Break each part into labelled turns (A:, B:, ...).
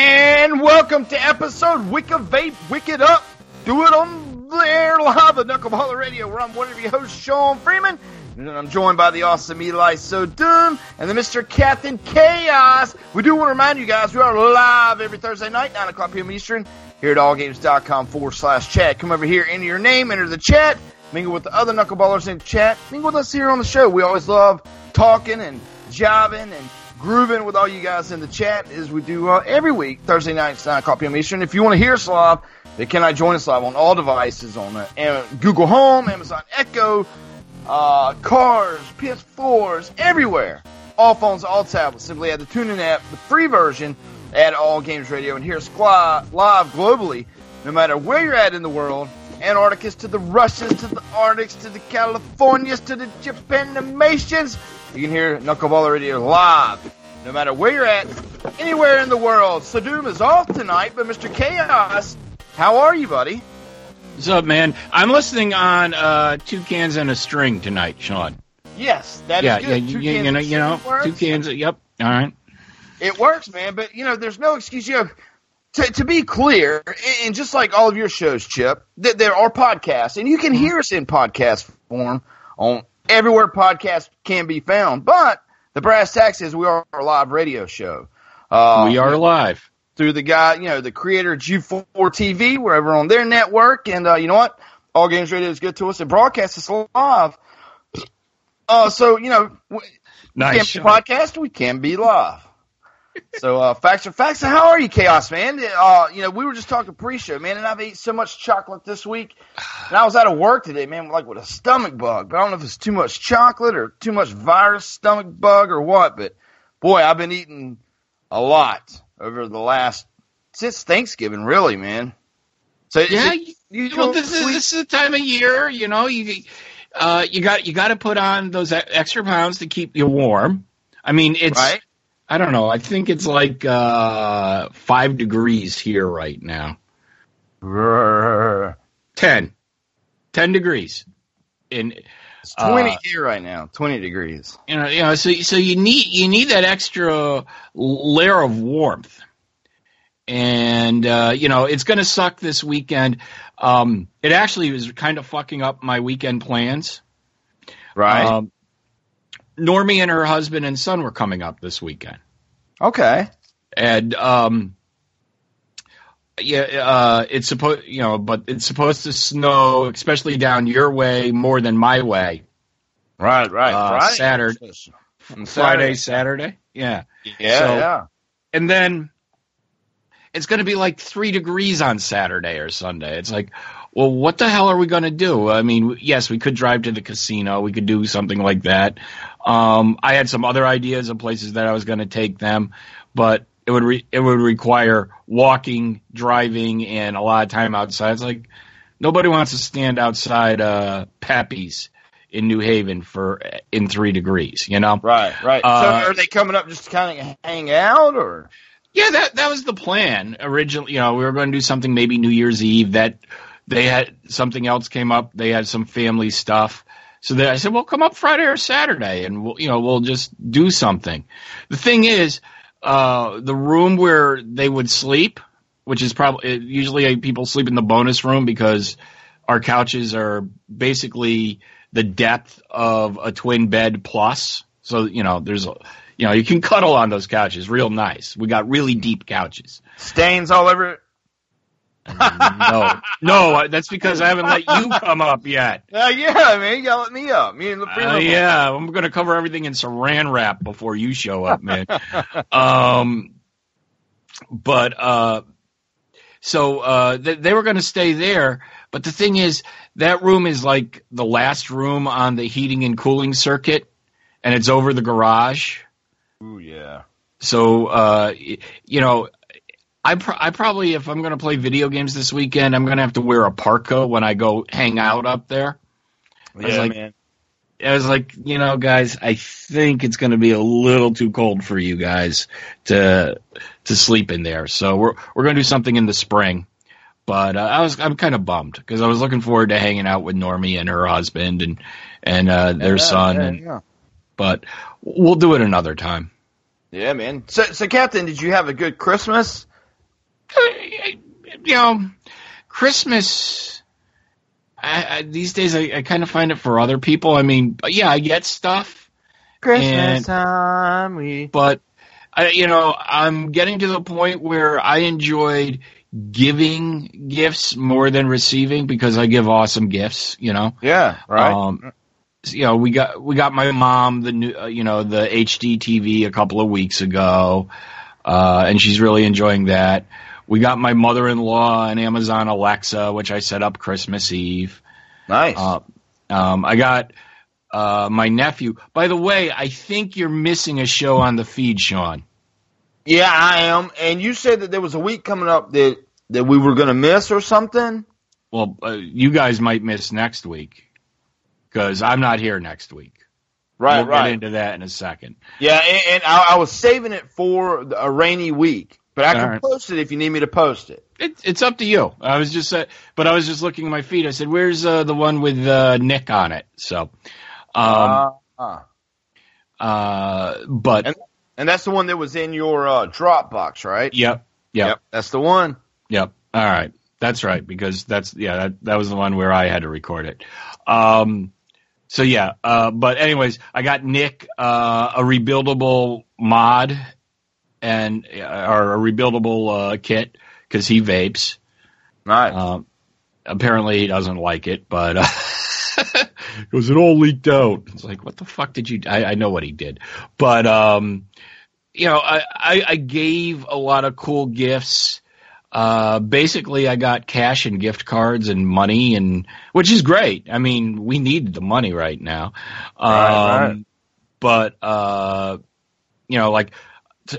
A: And welcome to episode Wick of Vape, Wicked Up. Do it on the air live, at Knuckleballer Radio, where I'm one of your hosts, Sean Freeman. And I'm joined by the awesome Eli Sodom and the Mr. Captain Chaos. We do want to remind you guys we are live every Thursday night, 9 o'clock p.m. Eastern, here at allgames.com forward slash chat. Come over here, enter your name, enter the chat, mingle with the other Knuckleballers in the chat, mingle with us here on the show. We always love talking and jiving and grooving with all you guys in the chat as we do uh, every week, Thursday nights, 9 o'clock p.m. Eastern. If you want to hear us live, then can I join us live on all devices on uh, Google Home, Amazon Echo, uh, cars, PS4s, everywhere. All phones, all tablets. Simply add the TuneIn app, the free version, add All Games Radio, and hear us live globally, no matter where you're at in the world. Antarcticus to the Russians, to the Arctics, to the Californias, to the Japanimations. You can hear Knuckleballer Radio live, no matter where you're at, anywhere in the world. Sadoom is off tonight, but Mr. Chaos, how are you, buddy?
B: What's up, man? I'm listening on uh, two cans and a string tonight, Sean.
A: Yes, that is
B: yeah,
A: good.
B: yeah,
A: Two
B: you,
A: cans
B: you know, you know, two cans. Yep. All right.
A: It works, man. But you know, there's no excuse. You know, to, to be clear, and just like all of your shows, Chip, that there are podcasts, and you can
B: Mm-hmm.
A: hear us in podcast form on everywhere podcasts can be found. But the brass tacks is we are a live radio show. Uh,
B: we are live.
A: through the guy, you know, the creator of G4 TV, wherever on their network. And uh, you know what? All Games Radio is good to us. It broadcasts us live. Uh, so you know, we
B: Nice.
A: can be podcast, we can be live. so uh, facts are facts. How are you, Chaos Man? Uh, you know, we were just talking pre-show, man, and I've ate so much chocolate this week, and I was out of work today, man, like with a stomach bug. But I don't know if it's too much chocolate or too much virus stomach bug or what. But boy, I've been eating a lot over the last since Thanksgiving, really, man. So
B: Yeah.
A: it-
B: You, well, this is this is the time of year. You know, you uh, you got you got to put on those extra pounds to keep you warm. I mean, it's
A: right?
B: I don't know. I think it's like uh, five degrees here right now. Ten. Ten degrees. In
A: It's twenty
B: Uh,
A: here right now, twenty degrees.
B: you know, you know, so so you need you need that extra layer of warmth, and uh, you know it's going to suck this weekend. Um, it actually was kind of fucking up my weekend plans.
A: Right.
B: Um, Normie and her husband and son were coming up this weekend,
A: okay.
B: and um, yeah, uh, it's supposed you know, but it's supposed to snow, especially down your way, more than my way.
A: Right, right.
B: Uh,
A: Friday.
B: Saturday.
A: On
B: Friday, Saturday, yeah.
A: Yeah,
B: So-
A: yeah.
B: and then it's going to be like three degrees on Saturday or Sunday. It's like, well, what the hell are we going to do? I mean, yes, we could drive to the casino. We could do something like that. Um, I had some other ideas of places that I was going to take them, but it would re- it would require walking, driving, and a lot of time outside. It's like nobody wants to stand outside uh, Pepe's in New Haven for in three degrees. You know,
A: Right, right.
B: Uh,
A: so are they coming up just to kind of hang out or?
B: Yeah, that that was the plan originally. You know, we were going to do something maybe New Year's Eve. That they had something else came up. They had some family stuff. So then I said, "Well, come up Friday or Saturday, and we'll you know we'll just do something." The thing is, uh, the room where they would sleep, which is probably usually people sleep in the bonus room because our couches are basically the depth of a twin bed plus. So you know, there's a you know you can cuddle on those couches, real nice. We got really deep couches.
A: Stains all over?
B: No, no, that's because I haven't let you come up yet.
A: Uh, yeah, man, you gotta let me up. Me and the
B: Uh, yeah, I'm gonna cover everything in saran wrap before you show up, man. um, but uh, so uh, they, they were gonna stay there, But the thing is, that room is like the last room on the heating and cooling circuit, and it's over the garage.
A: Ooh, yeah.
B: So, uh, you know, I, pr- I probably, if I'm going to play video games this weekend, I'm going to have to wear a parka when I go hang out up there. was
A: Yeah,
B: like-
A: man.
B: I was like, you know, guys, I think it's going to be a little too cold for you guys to to sleep in there. So we're we're going to do something in the spring. But uh, I was I'm kind of bummed because I was looking forward to hanging out with Normie and her husband and and uh, their
A: Yeah,
B: son.
A: yeah,
B: and
A: yeah.
B: but we'll do it another time.
A: Yeah, man. So, so, Captain, did you have a good Christmas?
B: You know, Christmas. I, I, these days, I, I kind of find it for other people. I mean, but yeah, I get stuff,
A: Christmas
B: And-
A: time, we.
B: but I, you know, I'm getting to the point where I enjoyed giving gifts more than receiving because I give awesome gifts. You know,
A: Yeah, right.
B: Um, you know, we got we got my mom the new, uh, you know, the HD TV a couple of weeks ago, uh, and she's really enjoying that. We got my mother-in-law an Amazon Alexa, which I set up Christmas Eve.
A: nice.
B: Uh, um, I got uh, my nephew. By the way, I think you're missing a show on the feed, Sean.
A: yeah, I am. And you said that there was a week coming up that that we were going to miss or something.
B: Well, uh, you guys might miss next week because I'm not here next week.
A: Right,
B: we'll
A: right.
B: get into that in a second.
A: Yeah, and, and I, I was saving it for a rainy week, but I can
B: right.
A: post it if you need me to post it.
B: It, it's up to you. I was just, uh, but I was just looking at my feed. I said, "Where's uh, the one with uh, Nick on it?" So, um,
A: uh,
B: uh, but
A: And- and that's the one that was in your uh, Dropbox, right?
B: yep, yep,
A: that's the one.
B: yep. All right, that's right because that's yeah, that that was the one where I had to record it. Um, so yeah, uh, but anyways, I got Nick uh, a rebuildable mod and uh, or a rebuildable uh, kit because he vapes.
A: Nice.
B: Um, apparently he doesn't like it, but uh, it was it all leaked out. It's like, what the fuck did you? I, I know what he did, but um, you know, I, I, I gave a lot of cool gifts. Uh, basically, I got cash and gift cards and money, and which is great. I mean, we need the money right now. Um,
A: Right, right.
B: But uh, you know, like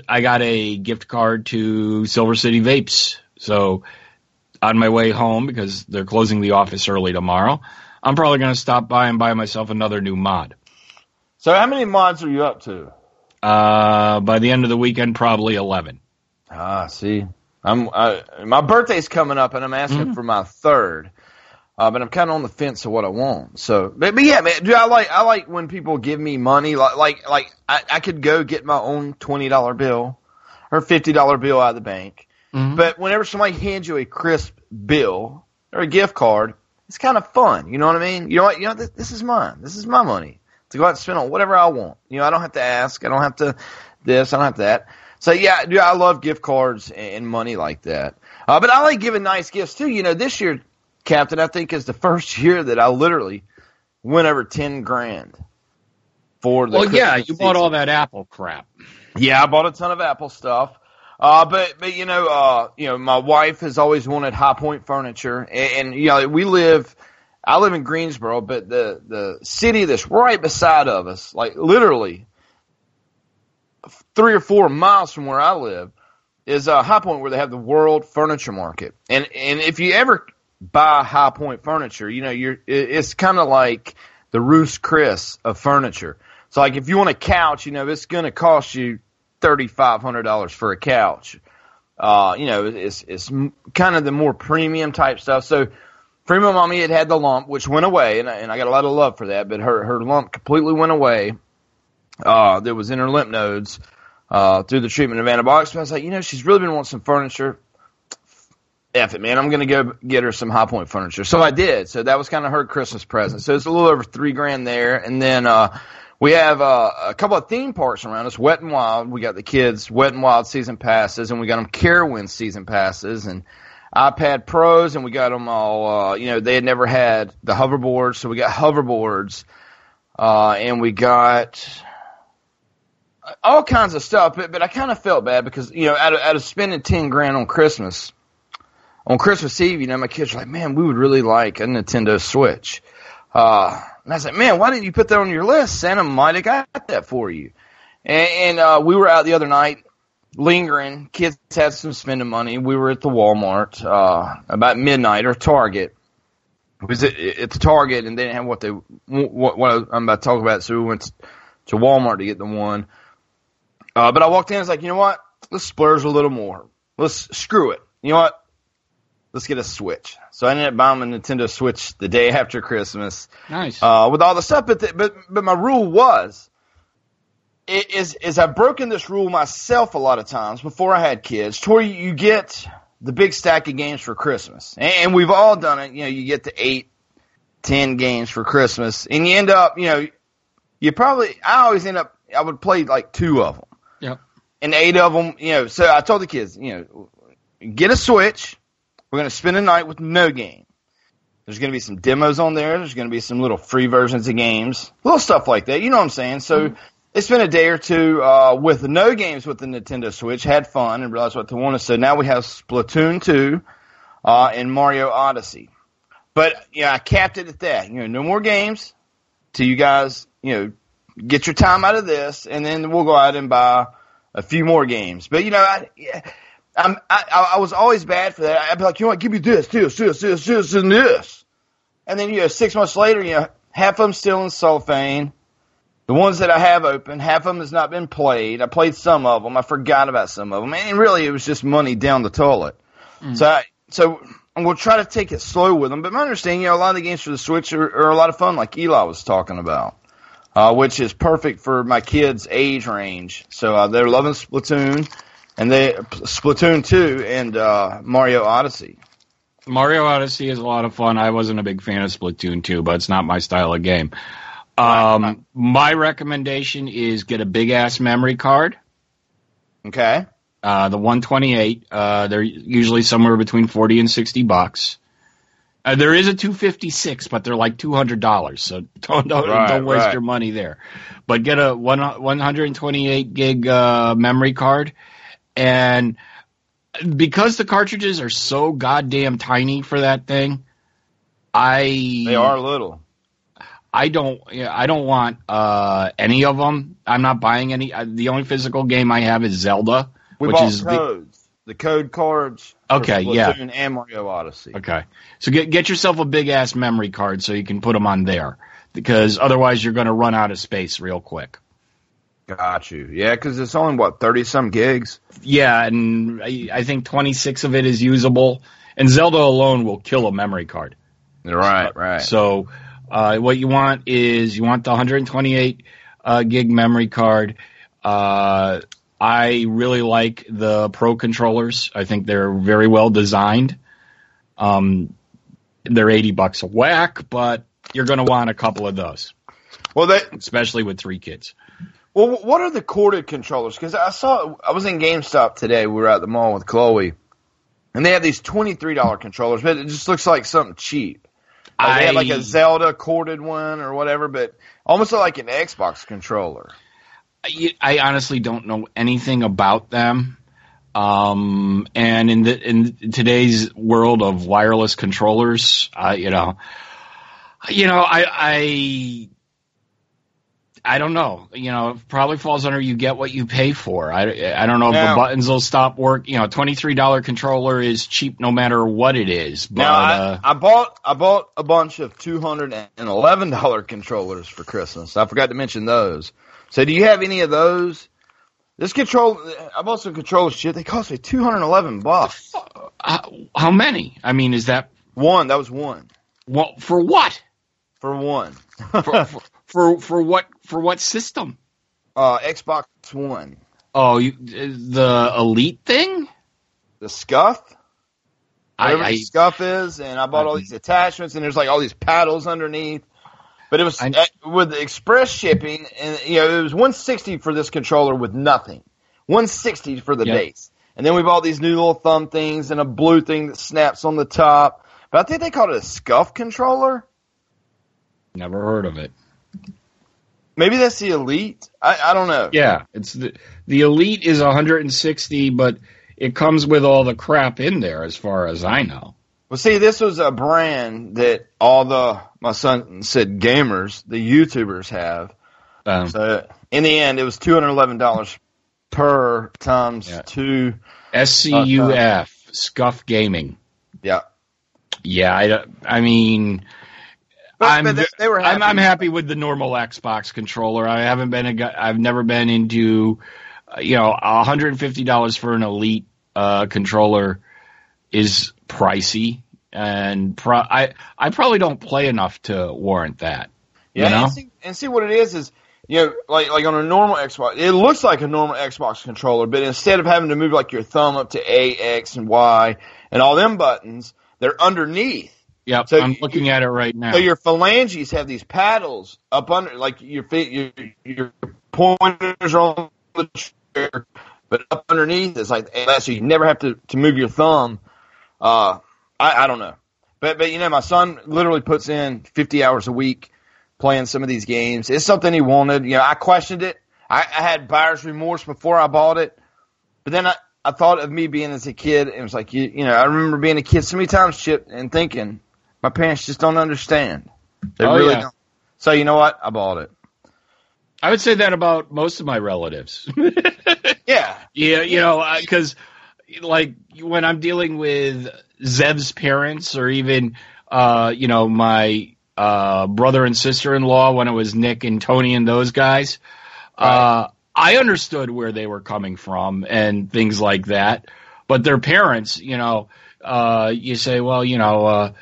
B: I got a gift card to Silver City Vapes, so on my way home because they're closing the office early tomorrow. I'm probably going to stop by and buy myself another new mod.
A: so how many mods are you up to?
B: Uh, by the end of the weekend, probably 11.
A: Ah, see, I'm I, my birthday's coming up, and I'm asking
B: Mhm.
A: for my third. Uh, but I'm kind of on the fence of what I want. So, but, but yeah, man, do I like I like when people give me money, like like like I, I could go get my own twenty dollar bill or fifty dollar bill out of the bank.
B: Mhm.
A: But whenever somebody hands you a crisp bill or a gift card, it's kind of fun. You know what I mean? You know what? You know this, this is mine. This is my money to go out and spend on whatever I want. You know, I don't have to ask. I don't have to this. I don't have that. So yeah, dude, I love gift cards and money like that. Uh, but I like giving nice gifts too. You know, this year, Captain, I think is the first year that I literally went over ten grand for the.
B: Well, yeah,
A: Christmas
B: you bought all that Apple crap.
A: Yeah, I bought a ton of Apple stuff. Uh, but, but, you know, uh, you know, my wife has always wanted High Point furniture and, and, you know, we live, I live in Greensboro, but the, the city that's right beside of us, like literally three or four miles from where I live is uh, High Point where they have the World Furniture Market. And, and if you ever buy High Point furniture, you know, you're, it's kind of like the Rolls Royce of furniture. So like if you want a couch, you know, it's going to cost you thirty five hundred dollars for a couch. Uh, you know, it's it's kind of the more premium type stuff. So for mommy, had had the lump, which went away, and I, and I got a lot of love for that. But her her lump completely went away. Uh, that was in her lymph nodes uh, through the treatment of antibiotics. But I was like, you know, she's really been wanting some furniture. F it, man. I'm going to go get her some high point furniture. So I did. So that was kind of her Christmas present. So it's a little over three grand there. And then, uh, we have, uh, a couple of theme parks around us. Wet and Wild. We got the kids Wet and Wild season passes and we got them Carowinds season passes and iPad Pros and we got them all, uh, you know, they had never had the hoverboards. So we got hoverboards. Uh, and we got, all kinds of stuff, but, but I kind of felt bad because, you know, out of, out of spending 10 grand on Christmas, on Christmas Eve, you know, my kids were like, man, we would really like a Nintendo Switch. Uh, and I like, man, why didn't you put that on your list? Santa might have got that for you. And, and uh, we were out the other night lingering. Kids had some spending money. We were at the Walmart uh, about midnight or Target. It was at, at the Target, and they didn't have what they what, what I'm about to talk about. So we went to Walmart to get the one. Uh, but I walked in. I was like, you know what? Let's splurge a little more. Let's screw it. You know what? Let's get a Switch. So I ended up buying a Nintendo Switch the day after Christmas
B: Nice.
A: uh, with all the stuff. But the, but but my rule was is is I've broken this rule myself a lot of times before I had kids. To where you get the big stack of games for Christmas, and, and we've all done it. You know, you get the eight, ten games for Christmas, and you end up, you know, you probably I always end up I would play like two of them.
B: Yep.
A: And eight of them, you know. So I told the kids, you know, get a Switch. We're gonna spend a night with no game. There's going to be some demos on there. There's going to be some little free versions of games, little stuff like that. You know what I'm saying? So it's been a day or two uh, with no games with the Nintendo Switch, had fun, and realized what they wanted. So now we have Splatoon 2 uh, and Mario Odyssey. But yeah, I capped it at that. You know, no more games till you guys, you know, get your time out of this, and then we'll go out and buy a few more games. But you know, I. Yeah, I'm, I, I was always bad for that. I'd be like, you know what, give me this, this, this, this, this, and this. And then, you know, six months later, you know, half of them still in cellophane. The ones that I have open, half of them has not been played. I played some of them. I forgot about some of them. And really, it was just money down the toilet. So, I, so I'm going to try to take it slow with them. But my understanding, you know, a lot of the games for the Switch are, are a lot of fun, like Eli was talking about, uh, which is perfect for my kids' age range. So uh, they're loving Splatoon, and they Splatoon 2 and uh, Mario Odyssey.
B: Mario Odyssey is a lot of fun. I wasn't a big fan of Splatoon 2, but it's not my style of game. Um, My recommendation is get a big ass memory card.
A: Okay.
B: Uh, the 128, uh, they're usually somewhere between 40 and 60 bucks. Uh, there is a 256, but they're like $200. So don't, don't,
A: Right,
B: don't waste
A: right.
B: your money there. But get a one, 128 gig, uh, memory card. And because the cartridges are so goddamn tiny for that thing, I,
A: They are little.
B: I don't. I don't want uh, any of them. I'm not buying any. uh, The only physical game I have is Zelda,
A: We
B: which is the,
A: codes. The, code cards.
B: Okay, yeah.
A: And Mario Odyssey.
B: okay. So get get yourself a big ass memory card so you can put them on there, because otherwise you're going to run out of space real quick.
A: Got you. Yeah, because it's only, what, 30 some gigs?
B: Yeah, and I, I think 26 of it is usable, and Zelda alone will kill a memory card.
A: Right, right.
B: So, uh, what you want is you want the 128 uh, gig memory card. Uh, I really like the Pro controllers. I think they're very well designed. Um, they're 80 bucks a whack, but you're going to want a couple of those,
A: well, they,
B: especially with three kids.
A: Well, what are the corded controllers? Because I saw, I was in GameStop today. We were at the mall with Chloe, and they have these $23 controllers, but it just looks like something cheap. Like they have like a Zelda corded one or whatever, but almost like an Xbox controller.
B: I, I honestly don't know anything about them. Um, and in the in today's world of wireless controllers, uh, you know, you know, I I I don't know. You know, it probably falls under you get what you pay for. I, I don't know if the buttons will stop work. You know, twenty three dollar controller is cheap no matter what it is. But
A: Now I,
B: uh,
A: I bought I bought a bunch of two hundred and eleven dollar controllers for Christmas. I forgot to mention those. So do you have any of those? This control I bought some controllers shit. They cost me two hundred eleven bucks.
B: how, how many? I mean, is that
A: One that was one
B: well for what?
A: for one.
B: For, for, for for what for what system?
A: uh, Xbox One,
B: Oh, you, the Elite thing?
A: the
B: SCUF.
A: Whatever
B: I
A: the SCUF is, and I bought all these attachments, and there's like all these paddles underneath. But it was
B: I-
A: uh, with express shipping, and you know it was 160 for this controller with nothing, 160 for the
B: Yep.
A: base, and then we bought these new little thumb things and a blue thing that snaps on the top. But I think they called it a SCUF controller.
B: never heard of it.
A: Maybe that's the Elite. I, I don't know.
B: Yeah, it's the the Elite is 160, but it comes with all the crap in there, as far as I know.
A: Well, see, this was a brand that all the my son said gamers, the YouTubers have.
B: Um,
A: So in the end, it was two hundred eleven dollars per times
B: Yeah.
A: two.
B: SCUF, Scuff Gaming.
A: Yeah,
B: Yeah, I, I mean,
A: but,
B: I'm,
A: but they, were happy.
B: I'm I'm happy with the normal Xbox controller. I haven't been a I've never been into, uh, you know, 150 dollars for an Elite uh, controller is pricey, and pro- I I probably don't play enough to warrant that.
A: Yeah,
B: you know?
A: and, see, and see what it is is you know like like on a normal Xbox, it looks like a normal Xbox controller, but instead of having to move like your thumb up to A, X, and Y, and all them buttons, they're underneath.
B: Yep,
A: So
B: I'm
A: you-
B: looking at it right now.
A: So your phalanges have these paddles up under, like your feet, your your pointers are on the chair, but up underneath is like that, so you never have to to move your thumb. Uh, I I don't know, but but you know my son literally puts in fifty hours a week playing some of these games. It's something he wanted. You know, I questioned it. I, I had buyer's remorse before I bought it, but then I. I thought of me being as a kid. And it was like you, you know. I remember being a kid so many times, Chip, and thinking, my parents just don't understand. They
B: Oh,
A: really
B: yeah.
A: don't. So you know what? I bought it.
B: I would say that about most of my relatives.
A: Yeah.
B: Yeah, you know, because like when I'm dealing with Zev's parents, or even uh, you know my uh, brother and sister in law, when it was Nick and Tony and those guys, uh, I understood where they were coming from and things like that. But their parents, you know, uh, you say, well, you know, uh,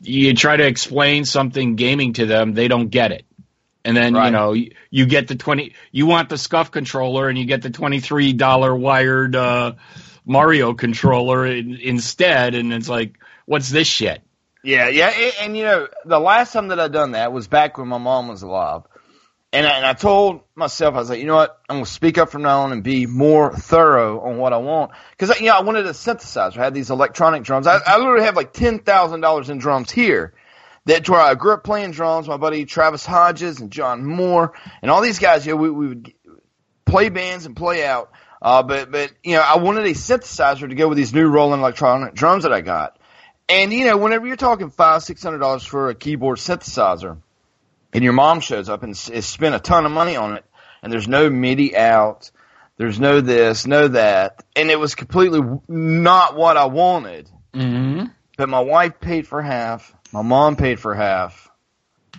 B: you try to explain something gaming to them, they don't get it. And then, you know, you, you get the 20, you want the SCUF controller and you get the $23 wired, uh, Mario controller in, instead. And it's like, what's this shit?
A: Yeah, yeah, and, and you know, the last time that I done that was back when my mom was alive, and I, and I told myself, I was like, you know what, I'm gonna speak up from now on and be more thorough on what I want, because you know, I wanted a synthesizer. I had these electronic drums. I, I literally have like ten thousand dollars in drums here. That's where I grew up playing drums. My buddy Travis Hodges and John Moore and all these guys. You know, we, we would play bands and play out. Uh, but but you know, I wanted a synthesizer to go with these new Roland electronic drums that I got. And you know, whenever you're talking five, six hundred dollars for a keyboard synthesizer, and your mom shows up and s- has spent a ton of money on it, and there's no MIDI out, there's no this, no that, and it was completely w- not what I wanted.
B: Mm-hmm.
A: But my wife paid for half, my mom paid for half,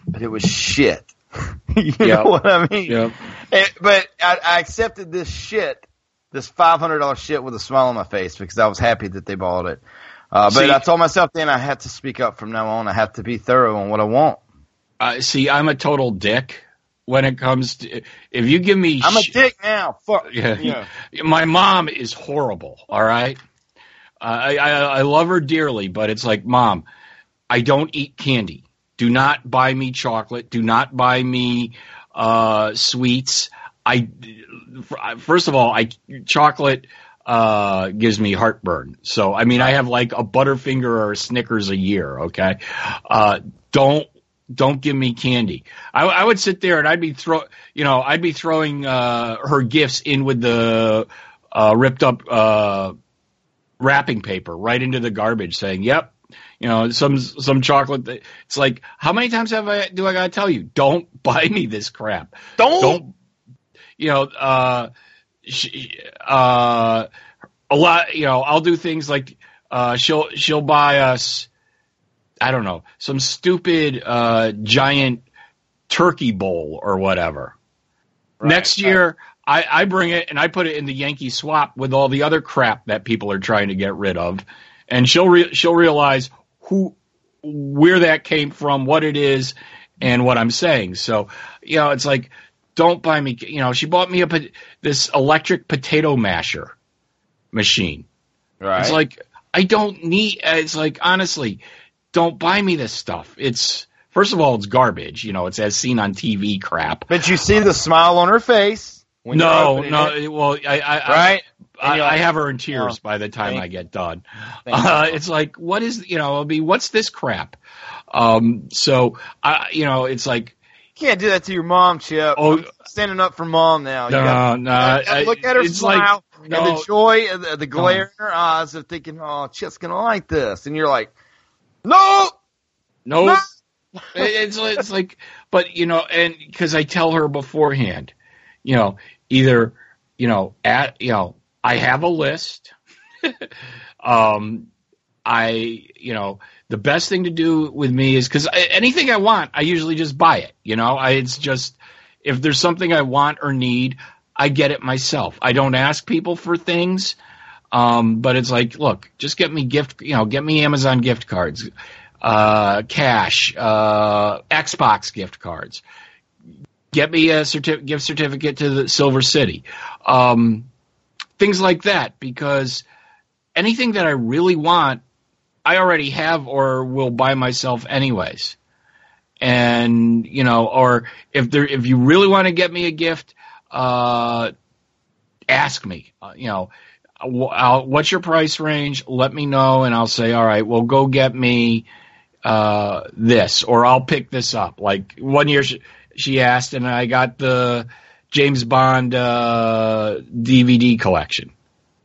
A: but it was shit. you
B: Yep.
A: know what I mean?
B: Yep.
A: And- but I, I accepted this shit, this five hundred dollar shit with a smile on my face because I was happy that they bought it. Uh, but
B: See-
A: I told myself then I had to speak up from now on. I have to be thorough on what I want.
B: Uh, see, I'm a total dick when it comes to, if you give me,
A: I'm a dick now. Fuck.
B: Yeah.
A: Yeah.
B: My mom is horrible. All right. Uh, I, I I love her dearly, but it's like, mom, I don't eat candy. Do not buy me chocolate. Do not buy me uh, sweets. I first of all, I chocolate uh, gives me heartburn. So I mean, I have like a Butterfinger or a Snickers a year. Okay, uh, don't don't give me candy. I, I would sit there and I'd be throw, you know, I'd be throwing uh, her gifts in with the uh, ripped up uh, wrapping paper right into the garbage, saying, "Yep, you know, some some chocolate." that- It's like, how many times have I do I gotta tell you? Don't buy me this crap.
A: Don't.
B: Don't. You know, uh, sh uh, a lot. You know, I'll do things like uh, she'll she'll buy us. I don't know, some stupid uh, giant turkey bowl or whatever. Next year, I, I bring it and I put it in the Yankee swap with all the other crap that people are trying to get rid of, and she'll re- she'll realize who where that came from, what it is, and what I'm saying. So, you know, it's like, don't buy me. You know, she bought me a this electric potato masher machine.
A: Right.
B: It's like I don't need. It's like honestly, don't buy me this stuff. It's first of all, it's garbage. You know, it's as seen on TV crap.
A: but you see the smile on her face. When
B: No, no.
A: it,
B: Well, I, I, I-
A: right.
B: I,
A: you're
B: I have her in tears
A: Oh,
B: by the time
A: thank-
B: I get done. Uh, it's like, what is you know? I mean, what's this crap? Um, so I, you know, it's like,
A: You can't do that to your mom, Chip.
B: Oh.
A: I'm standing up for mom now. You
B: no,
A: gotta-
B: no.
A: you gotta
B: I-
A: look at her smile.
B: like
A: and
B: No.
A: the joy, and the, the glare in her eyes of thinking, "Oh, Chip's gonna like this," and you're like, "No,
B: No,
A: no."
B: it's it's like, but you know, and because I tell her beforehand, you know, either you know, at you know, I have a list. um, I you know, the best thing to do with me is because anything I want, I usually just buy it. You know, I it's just if there's something I want or need, I get it myself. I don't ask people for things. Um, but it's like, look, just get me gift, you know, get me Amazon gift cards, uh, cash, uh, Xbox gift cards. Get me a certi- gift certificate to the Silver City. Um, things like that because anything that I really want, I already have or will buy myself anyways. And, you know, or if there, if you really want to get me a gift, uh, ask me, uh, you know, I'll, what's your price range? Let me know, and I'll say, all right, well, go get me uh, this, or I'll pick this up. Like one year, she, she asked, and I got the James Bond uh, DVD collection,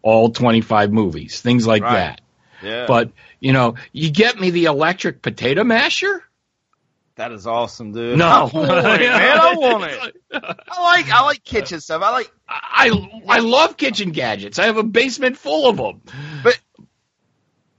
B: all twenty five movies, things like
A: Right.
B: that.
A: Yeah,
B: But you know, you get me the electric potato masher?
A: That is awesome, dude.
B: No,
A: I want it, man. I want it. I like I like kitchen stuff. I like,
B: I I love kitchen gadgets. I have a basement full of them.
A: But-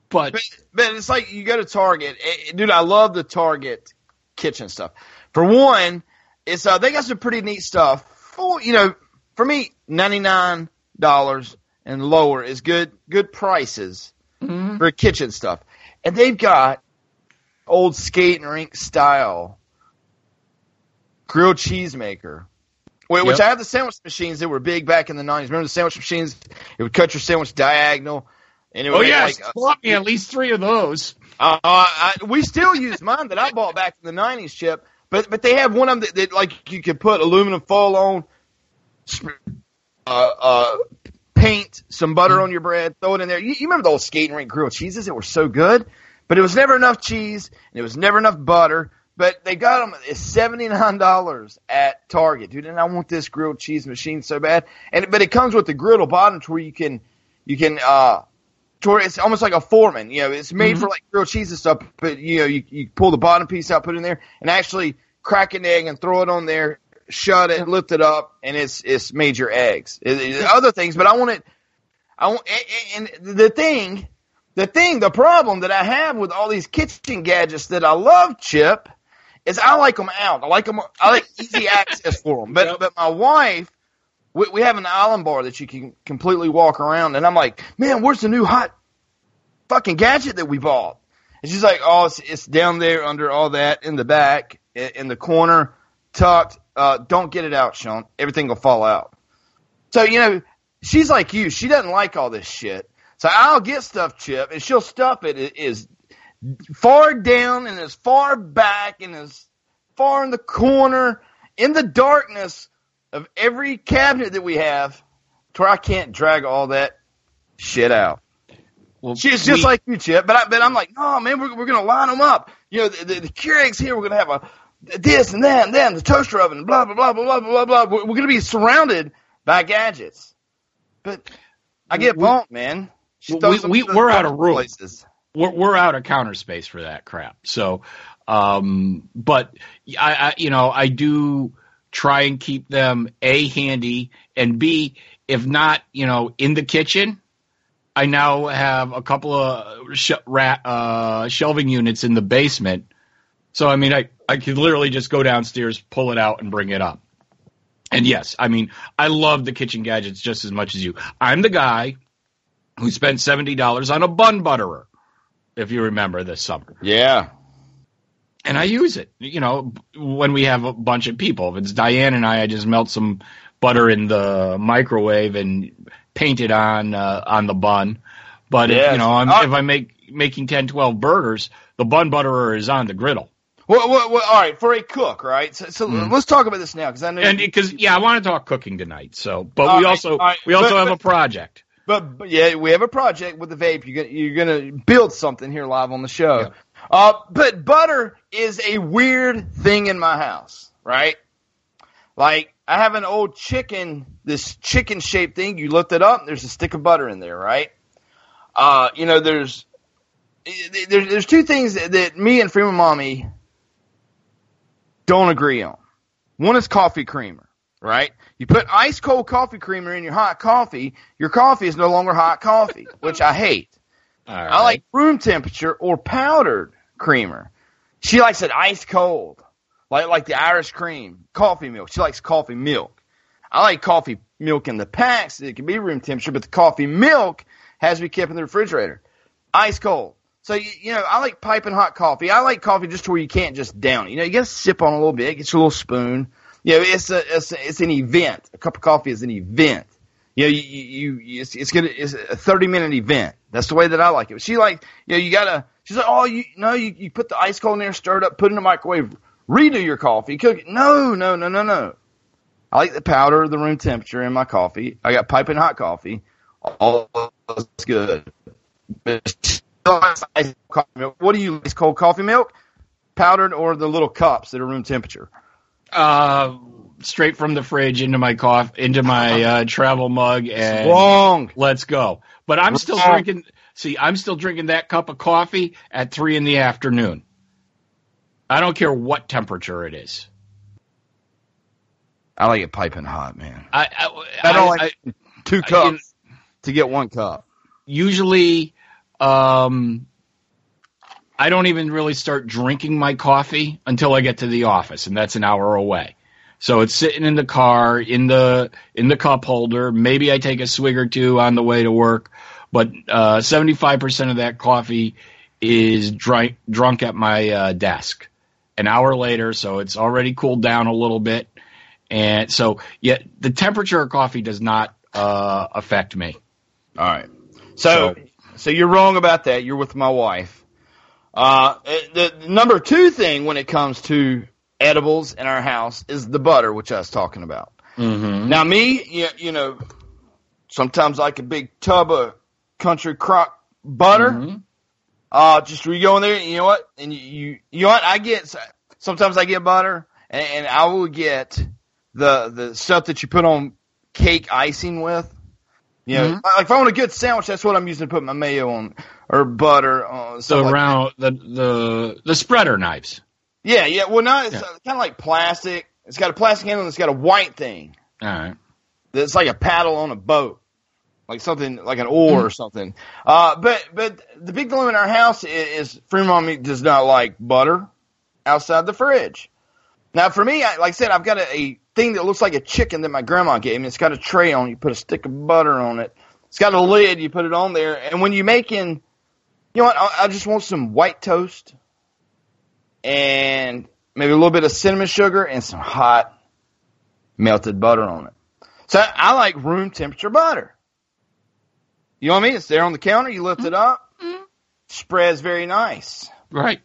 B: but
A: but, but it's like you go to Target, eh, eh, dude. I love the Target kitchen stuff. For one, it's uh they got some pretty neat stuff. For you know, for me, ninety nine dollars and lower is good good prices
B: Mhm.
A: for kitchen stuff, and they've got old skating rink style grilled cheese maker. Which which
B: Yep.
A: I have the sandwich machines that were big back in the nineties. Remember the sandwich machines? It would cut your sandwich diagonal. And it would
B: oh yes,
A: like,
B: bought me at least three of those.
A: uh, I, we still use mine that I bought back in the '90s, Chip. But but they have one of them that, that like you could put aluminum foil on, uh, uh, paint some butter on your bread, throw it in there. You, you remember the old skating rink grilled cheeses that were so good, but it was never enough cheese and it was never enough butter. But they got them at seventy nine dollars at Target, dude. And I want this grilled cheese machine so bad. And but it comes with the griddle bottom to where you can you can uh it's almost like a foreman. You know, it's made for like grilled cheese and stuff, but you know, you, you pull the bottom piece out, put it in there, and actually crack an egg and throw it on there, shut it, lift it up, and it's it's made your eggs. It- it- other things, but I want it. I want, and and the thing, the thing, the problem that I have with all these kitchen gadgets that I love, Chip, is I like them out. I like them. I like easy access for them. But
B: Yep.
A: but my wife, we, we have an island bar that you can completely walk around, and I'm like, man, where's the new hot fucking gadget that we bought? And she's like, oh, it's, it's down there under all that in the back, in, in the corner, tucked. Uh, don't get it out, Sean. Everything will fall out. So you know, she's like you. She doesn't like all this shit. So I'll get stuff, Chip, and she'll stuff it is far down and as far back and as far in the corner in the darkness of every cabinet that we have, to where I can't drag all that shit out.
B: Well,
A: She's just
B: we-
A: like you, Chip. But I, but I'm like, no, man, we're, we're gonna line them up. You know, the, the, the Keurigs here, we're gonna have a this and that and then the toaster oven, blah blah blah blah blah blah blah. We're, we're gonna be surrounded by gadgets. But I get
B: We-
A: bumped, man. She
B: we, we we're out of room.
A: Places.
B: we're we're out of counter space for that crap. So, um, but I, I you know I do try and keep them a handy and b if not you know in the kitchen. I now have a couple of sh- ra- uh, shelving units in the basement, so I mean I I could literally just go downstairs, pull it out, and bring it up. And yes, I mean I love the kitchen gadgets just as much as you. I'm the guy who spent seventy dollars on a bun butterer, if you remember this summer.
A: Yeah.
B: And I use it, you know, when we have a bunch of people. If it's Diane and I, I just melt some butter in the microwave and paint it on uh, on the bun. But if, you know, I'm,
A: Uh,
B: if I'm make, making 10, 12 burgers, the bun butterer is on the griddle.
A: Well, well, well, all right, for a cook, right? So, so
B: Mhm.
A: let's talk about this now, because I know.
B: And because yeah, I want to talk cooking tonight. So, but
A: All
B: we
A: right,
B: also
A: right.
B: we also
A: But-
B: have
A: but-
B: a project.
A: But, but yeah, we have a project with the vape. You're gonna, you're gonna build something here live on the show.
B: Yeah.
A: Uh, but butter is a weird thing in my house, right? Like I have an old chicken, this chicken shaped thing. You lift it up. There's a stick of butter in there, right? Uh, you know, there's there's there's two things that, that me and Freeman Mommy don't agree on. One is coffee creamer, right? You put ice cold coffee creamer in your hot coffee, your coffee is no longer hot coffee, which I hate.
B: All
A: I like room temperature or powdered creamer. She likes it ice cold, like like the Irish cream, coffee milk. She likes coffee milk. I like coffee milk in the packs. It can be room temperature, but the coffee milk has to be kept in the refrigerator, ice cold. So you, you know, I like piping hot coffee. I like coffee just to where you can't just down it. You know, you got to sip on a little bit, get your little spoon. You know, it's a it's a, it's an event. A cup of coffee is an event. You know, you, you, you it's, it's gonna it's a thirty minute event. That's the way that I like it. She like, you know, you gotta. She's like, oh, you no, you, you put the ice cold in there, stir it up, put it in the microwave, redo your coffee, cook it. No, no, no, no, no. I like the powder, the room temperature in my coffee. I got piping hot coffee. All that's good. What do you like? Cold coffee milk, powdered, or the little cups that are room temperature?
B: Uh, straight from the fridge into my coffee, into my uh, travel mug, and
A: Wrong.
B: let's go. But I'm still
A: Wrong.
B: drinking. See, I'm still drinking that cup of coffee at three in the afternoon. I don't care what temperature it is.
A: I like it piping hot, man.
B: I I,
A: I don't like
B: I-
A: two
B: I-
A: cups to get one cup.
B: usually um I don't even really start drinking my coffee until I get to the office and that's an hour away. So it's sitting in the car in the in the cup holder. Maybe I take a swig or two on the way to work, but uh 75% of that coffee is drunk drunk at my uh, desk. An hour later, so it's already cooled down a little bit. And so, yeah, the temperature of coffee does not uh, affect me.
A: All right. So, so you're wrong about that. You're with my wife. Uh, the, the number two thing when it comes to edibles in our house is the butter, which I was talking about.
B: Mm-hmm.
A: Now, me, you, you know, sometimes like a big tub of country crock butter.
B: Mhm.
A: Uh, just we go in there, you know what? And you, you, you know what? I get, sometimes I get butter and, and I will get the, the stuff that you put on cake icing with. You know,
B: Mhm.
A: like if I want a good sandwich, that's what I'm using to put my mayo on or butter on.
B: the
A: like
B: round the the the spreader knives.
A: Yeah, yeah. Well, not, it's
B: Yeah.
A: kind of like plastic. It's got a plastic handle and it's got a white thing.
B: All right.
A: That's like a paddle on a boat, like something like an oar or something. Uh, but but the big dilemma in our house is, is Free Mommy does not like butter outside the fridge. Now for me, I, like I said, I've got a, a thing that looks like a chicken that my grandma gave me. It's got a tray on. it. You put a stick of butter on it. It's got a lid. You put it on there, and when you're making, you know what? I, I just want some white toast and maybe a little bit of cinnamon sugar and some hot melted butter on it. So I like room temperature butter. You know what I mean? It's there on the counter. You lift it up. Mm-hmm. Spreads very nice.
B: Right.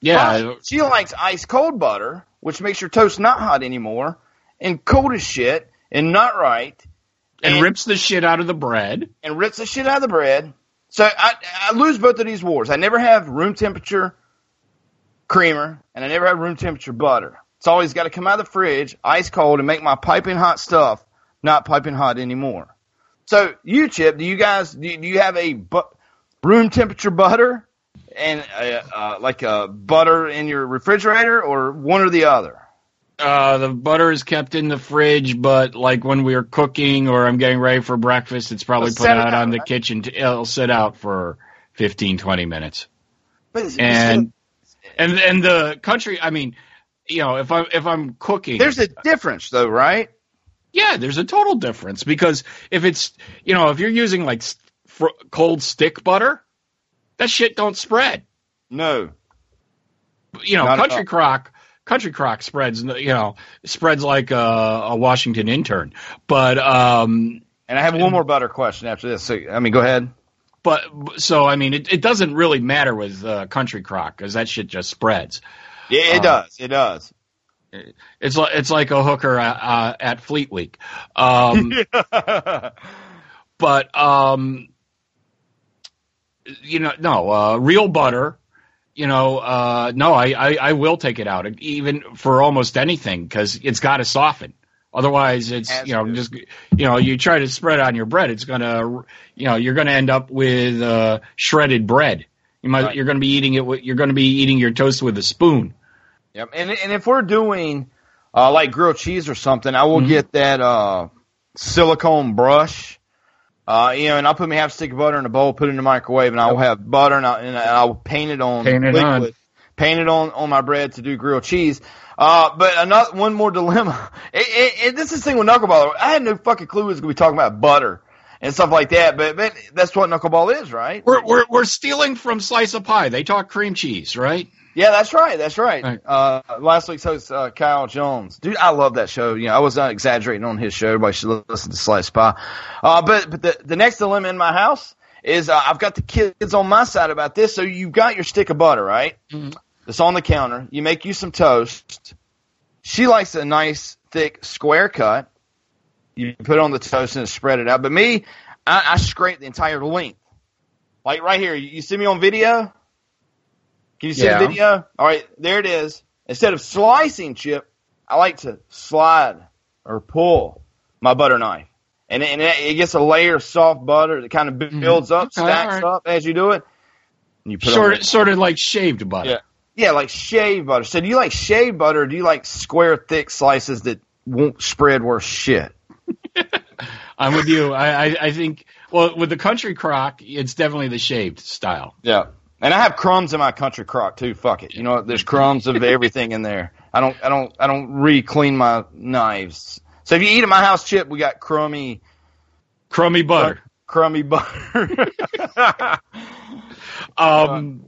B: Yeah.
A: But she likes ice cold butter, which makes your toast not hot anymore and cold as shit and not right
B: and,
A: and-
B: rips the shit out of the bread.
A: and rips the shit out of the bread. So I, I lose both of these wars. I never have room temperature creamer and I never have room temperature butter. It's always got to come out of the fridge, ice cold, and make my piping hot stuff not piping hot anymore. So you, Chip, do you guys do you, do you have a bu- room temperature butter and uh uh, like a butter in your refrigerator, or one or the other?
B: Uh, the butter is kept in the fridge, but like when we are cooking or I'm getting ready for breakfast, it's probably
A: It'll
B: put out
A: out,
B: on the
A: right?
B: kitchen. T- it'll sit out for 15, 20 minutes.
A: But it's-
B: And and and the country, I mean, you know, if I'm if I'm cooking,
A: there's a difference, though, right?
B: Yeah, there's a total difference because if it's you know if you're using like fr- cold stick butter, that shit don't spread.
A: No,
B: You know,
A: Not
B: country crock, country crock spreads. You know, spreads like a, a Washington intern. But um,
A: and I have one more butter question after this. So, I mean, go ahead.
B: but so I mean, it, it doesn't really matter with uh, country crock because that shit just spreads.
A: Yeah, it
B: Uh,
A: does. It does.
B: It's like it's like a hooker uh, uh, at Fleet Week. Um, but um you know no uh real butter you know uh no i i, I will take it out even for almost anything because it's got to soften Otherwise, it's you know just you know you try to spread on your bread, it's gonna you know you're gonna end up with uh, shredded bread. You might
A: Right.
B: you're gonna be eating it. With, you're gonna be eating your toast with a spoon.
A: Yep. And and if we're doing uh, like grilled cheese or something, I will
B: Mhm.
A: get that uh, silicone brush. Uh, you know, and I'll put my half stick of butter in a bowl, put it in the microwave, and I'll have butter, and, I, and I'll paint it on
B: Paint it
A: liquid,
B: on.
A: paint it on on my bread to do grilled cheese. Uh, but another one more dilemma. It, it, it, this is the thing with knuckleball. I had no fucking clue it was going to be talking about butter and stuff like that. But but that's what knuckleball is, right?
B: We're we're we're stealing from slice of pie. They talk cream cheese, right?
A: Yeah, that's right. That's right.
B: Right.
A: Uh, last week's host, uh, Kyle Jones. Dude, I love that show. You know, I was not exaggerating on his show. Everybody should listen to Slice Pie. Uh, but, but the, the next dilemma in my house is, uh, I've got the kids on my side about this. So you've got your stick of butter, right?
B: Mhm.
A: It's on the counter. You make you some toast. She likes a nice, thick, square cut. You put it on the toast and spread it out. But me, I, I scrape the entire length. Like right here. You see me on video? Can you see
B: Yeah.
A: the video? All right, there it is. Instead of slicing chip, I like to slide or pull my butter knife. And, it- and it it gets a layer of soft butter that kind of builds up,
B: Mm-hmm. Okay,
A: stacks
B: all
A: up as you do it. And you put it
B: Sort
A: the-
B: of, sort of like shaved butter.
A: Yeah. Yeah, like shaved butter. So do you like shaved butter or do you like square, thick slices that won't spread worth shit?
B: I'm with you. I, I I think well with the country crock, it's definitely the shaved style.
A: Yeah. And I have crumbs in my country crock too. Fuck it. You know, what? there's crumbs of everything in there. I don't, I don't, I don't re-clean my knives. So if you eat at my house, Chip, we got crummy,
B: Crummy butter.
A: crummy butter.
B: Um,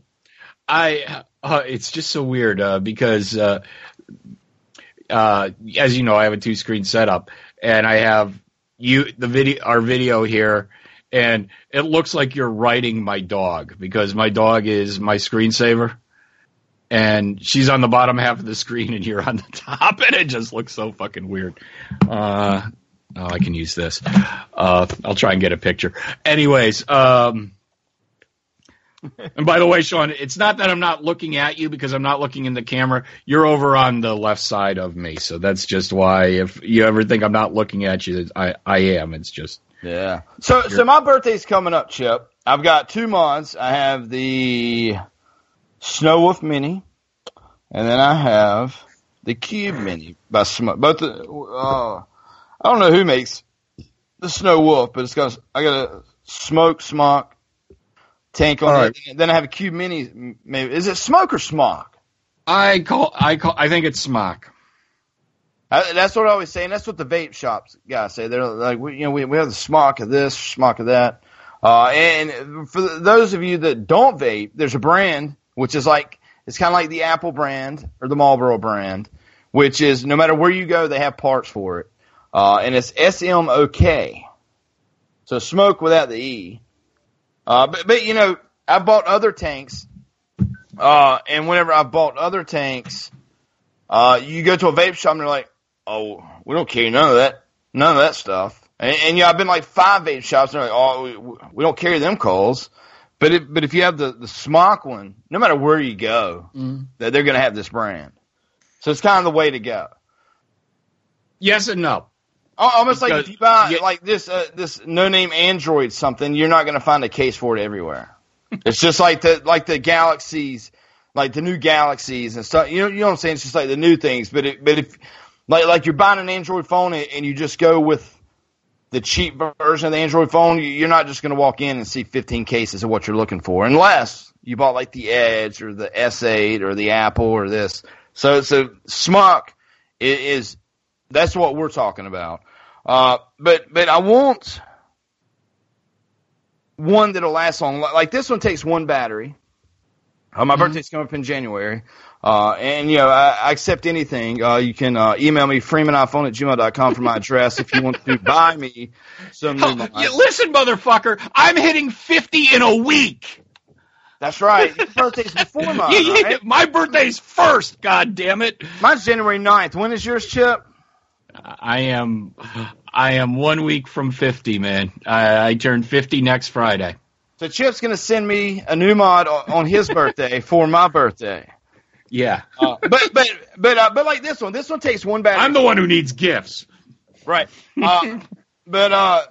B: I uh, it's just so weird uh, because uh, uh, as you know, I have a two screen setup, and I have you the video our video here, and it looks like you're writing my dog because my dog is my screensaver. And she's on the bottom half of the screen, and you're on the top, and it just looks so fucking weird. Uh, oh, I can use this. Uh, I'll try and get a picture. Anyways, um, and by the way, Sean, it's not that I'm not looking at you because I'm not looking in the camera. You're over on the left side of me, so that's just why. If you ever think I'm not looking at you, I I am. It's just
A: yeah. So, so my birthday's coming up, Chip. I've got two mods. I have the Snow Wolf Mini, and then I have the Cube Mini by Smoke. Both, the, uh, I don't know who makes the Snow Wolf, but it's got I got a Smoke Smock tank on
B: All
A: it. Then I have a Cube Mini. Maybe is it Smoke or Smock?
B: I call I call I think it's smock.
A: That's what I always say, and that's what the vape shops guys say. They're like, we, you know, we, we have the smock of this, smock of that. Uh, and for those of you that don't vape, there's a brand which is like it's kind of like the Apple brand or the Marlboro brand, which is no matter where you go, they have parts for it, uh, and it's SMOK. So smoke without the E. Uh, but but you know, I bought other tanks, uh, and whenever I bought other tanks, uh, you go to a vape shop and they're like, "Oh, we don't carry none of that, none of that stuff." And, and yeah, I've been like five vape shops and they're like, "Oh, we, we don't carry them calls." But if, but if you have the the smock one, no matter where you go, that they're gonna have this brand. So it's kind of the way to go.
B: Yes and no.
A: Al- Almost like if you buy
B: yeah.
A: like this uh, this no name Android something, you're not going to find a case for it everywhere. it's just like the like the galaxies, like the new galaxies and stuff. You know, you know what I'm saying? It's just like the new things. But it, but if like like you're buying an Android phone and, you just go with the cheap version of the Android phone, you- you're not just going to walk in and see 15 cases of what you're looking for, unless you bought like the Edge or the S8 or the Apple or this. So so Smock is that's what we're talking about. Uh, but but I want one that'll last long. Like this one takes one battery. Uh, my birthday's coming up in January. Uh, and you know, I, I accept anything. Uh, you can, uh, email me freemaniphone at gmail.com for my address if you want to buy me some new
B: Oh,
A: mics.
B: yeah, listen, motherfucker, I'm hitting 50 in a week.
A: That's right. Your birthday's before mine,
B: Yeah, yeah,
A: right?
B: My birthday's first. God damn it!
A: Mine's January 9th. When is yours, Chip?
B: I am, I am one week from 50, man. I, I turn 50 next Friday.
A: So Chip's going to send me a new mod on, on his birthday for my birthday.
B: Yeah,
A: Uh, but but but uh, but like this one, this one takes one battery.
B: I'm the one who needs gifts.
A: Right. Uh, but uh,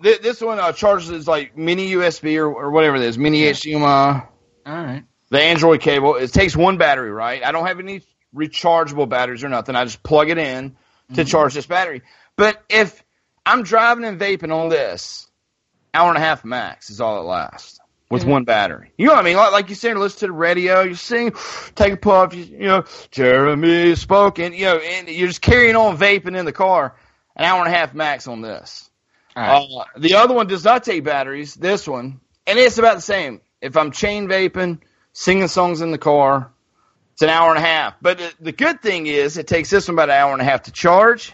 A: th- this one uh, charges like mini USB or, or whatever it is, mini HDMI.
B: All right.
A: The Android cable. It takes one battery, right? I don't have any rechargeable batteries or nothing. I just plug it in to charge this battery. But if I'm driving and vaping on this, hour and a half max is all it lasts with one battery. You know what I mean? Like, like you said, listen to the radio, you sing, take a puff, you, you know, Jeremy spoken, you know, and you're just carrying on vaping in the car, an hour and a half max on this.
B: Right.
A: Uh, the other one does not take batteries. This one, and it's about the same. If I'm chain vaping, singing songs in the car, it's an hour and a half. But the, the good thing is, it takes this one about an hour and a half to charge,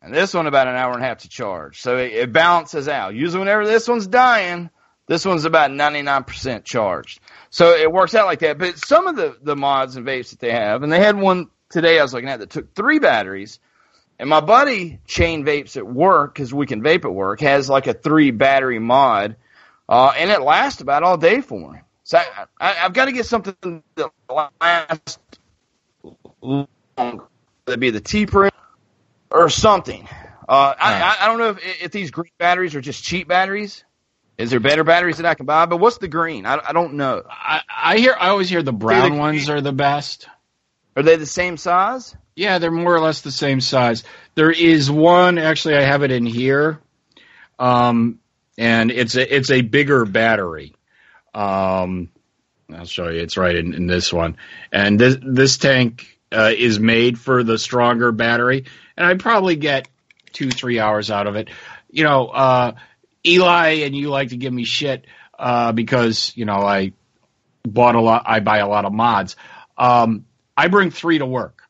A: and this one about an hour and a half to charge. So it, it balances out. Usually, whenever this one's dying, this one's about 99% charged. So it works out like that. But some of the, the mods and vapes that they have, and they had one today I was looking at that took three batteries. And my buddy Chain Vapes at work, because we can vape at work, has like a three battery mod, uh, and it lasts about all day for him. So I, I, I've got to get something that lasts long. That'd be the T Priv or something. Uh, I, I, I don't know if, if these green batteries are just cheap batteries. Is there better batteries that I can buy? But what's the green? I, I don't know.
B: I, I hear. I always hear the brown
A: the-
B: ones are the best.
A: Are they the same size?
B: Yeah, they're more or less the same size. There is one actually. I have it in here, um, and it's a it's a bigger battery. Um, I'll show you. It's right in, in this one, and this this tank uh, is made for the stronger battery, and I'd probably get two three hours out of it. You know, uh, Eli and you like to give me shit uh, because you know I bought a lot. I buy a lot of mods. Um, I bring three to work.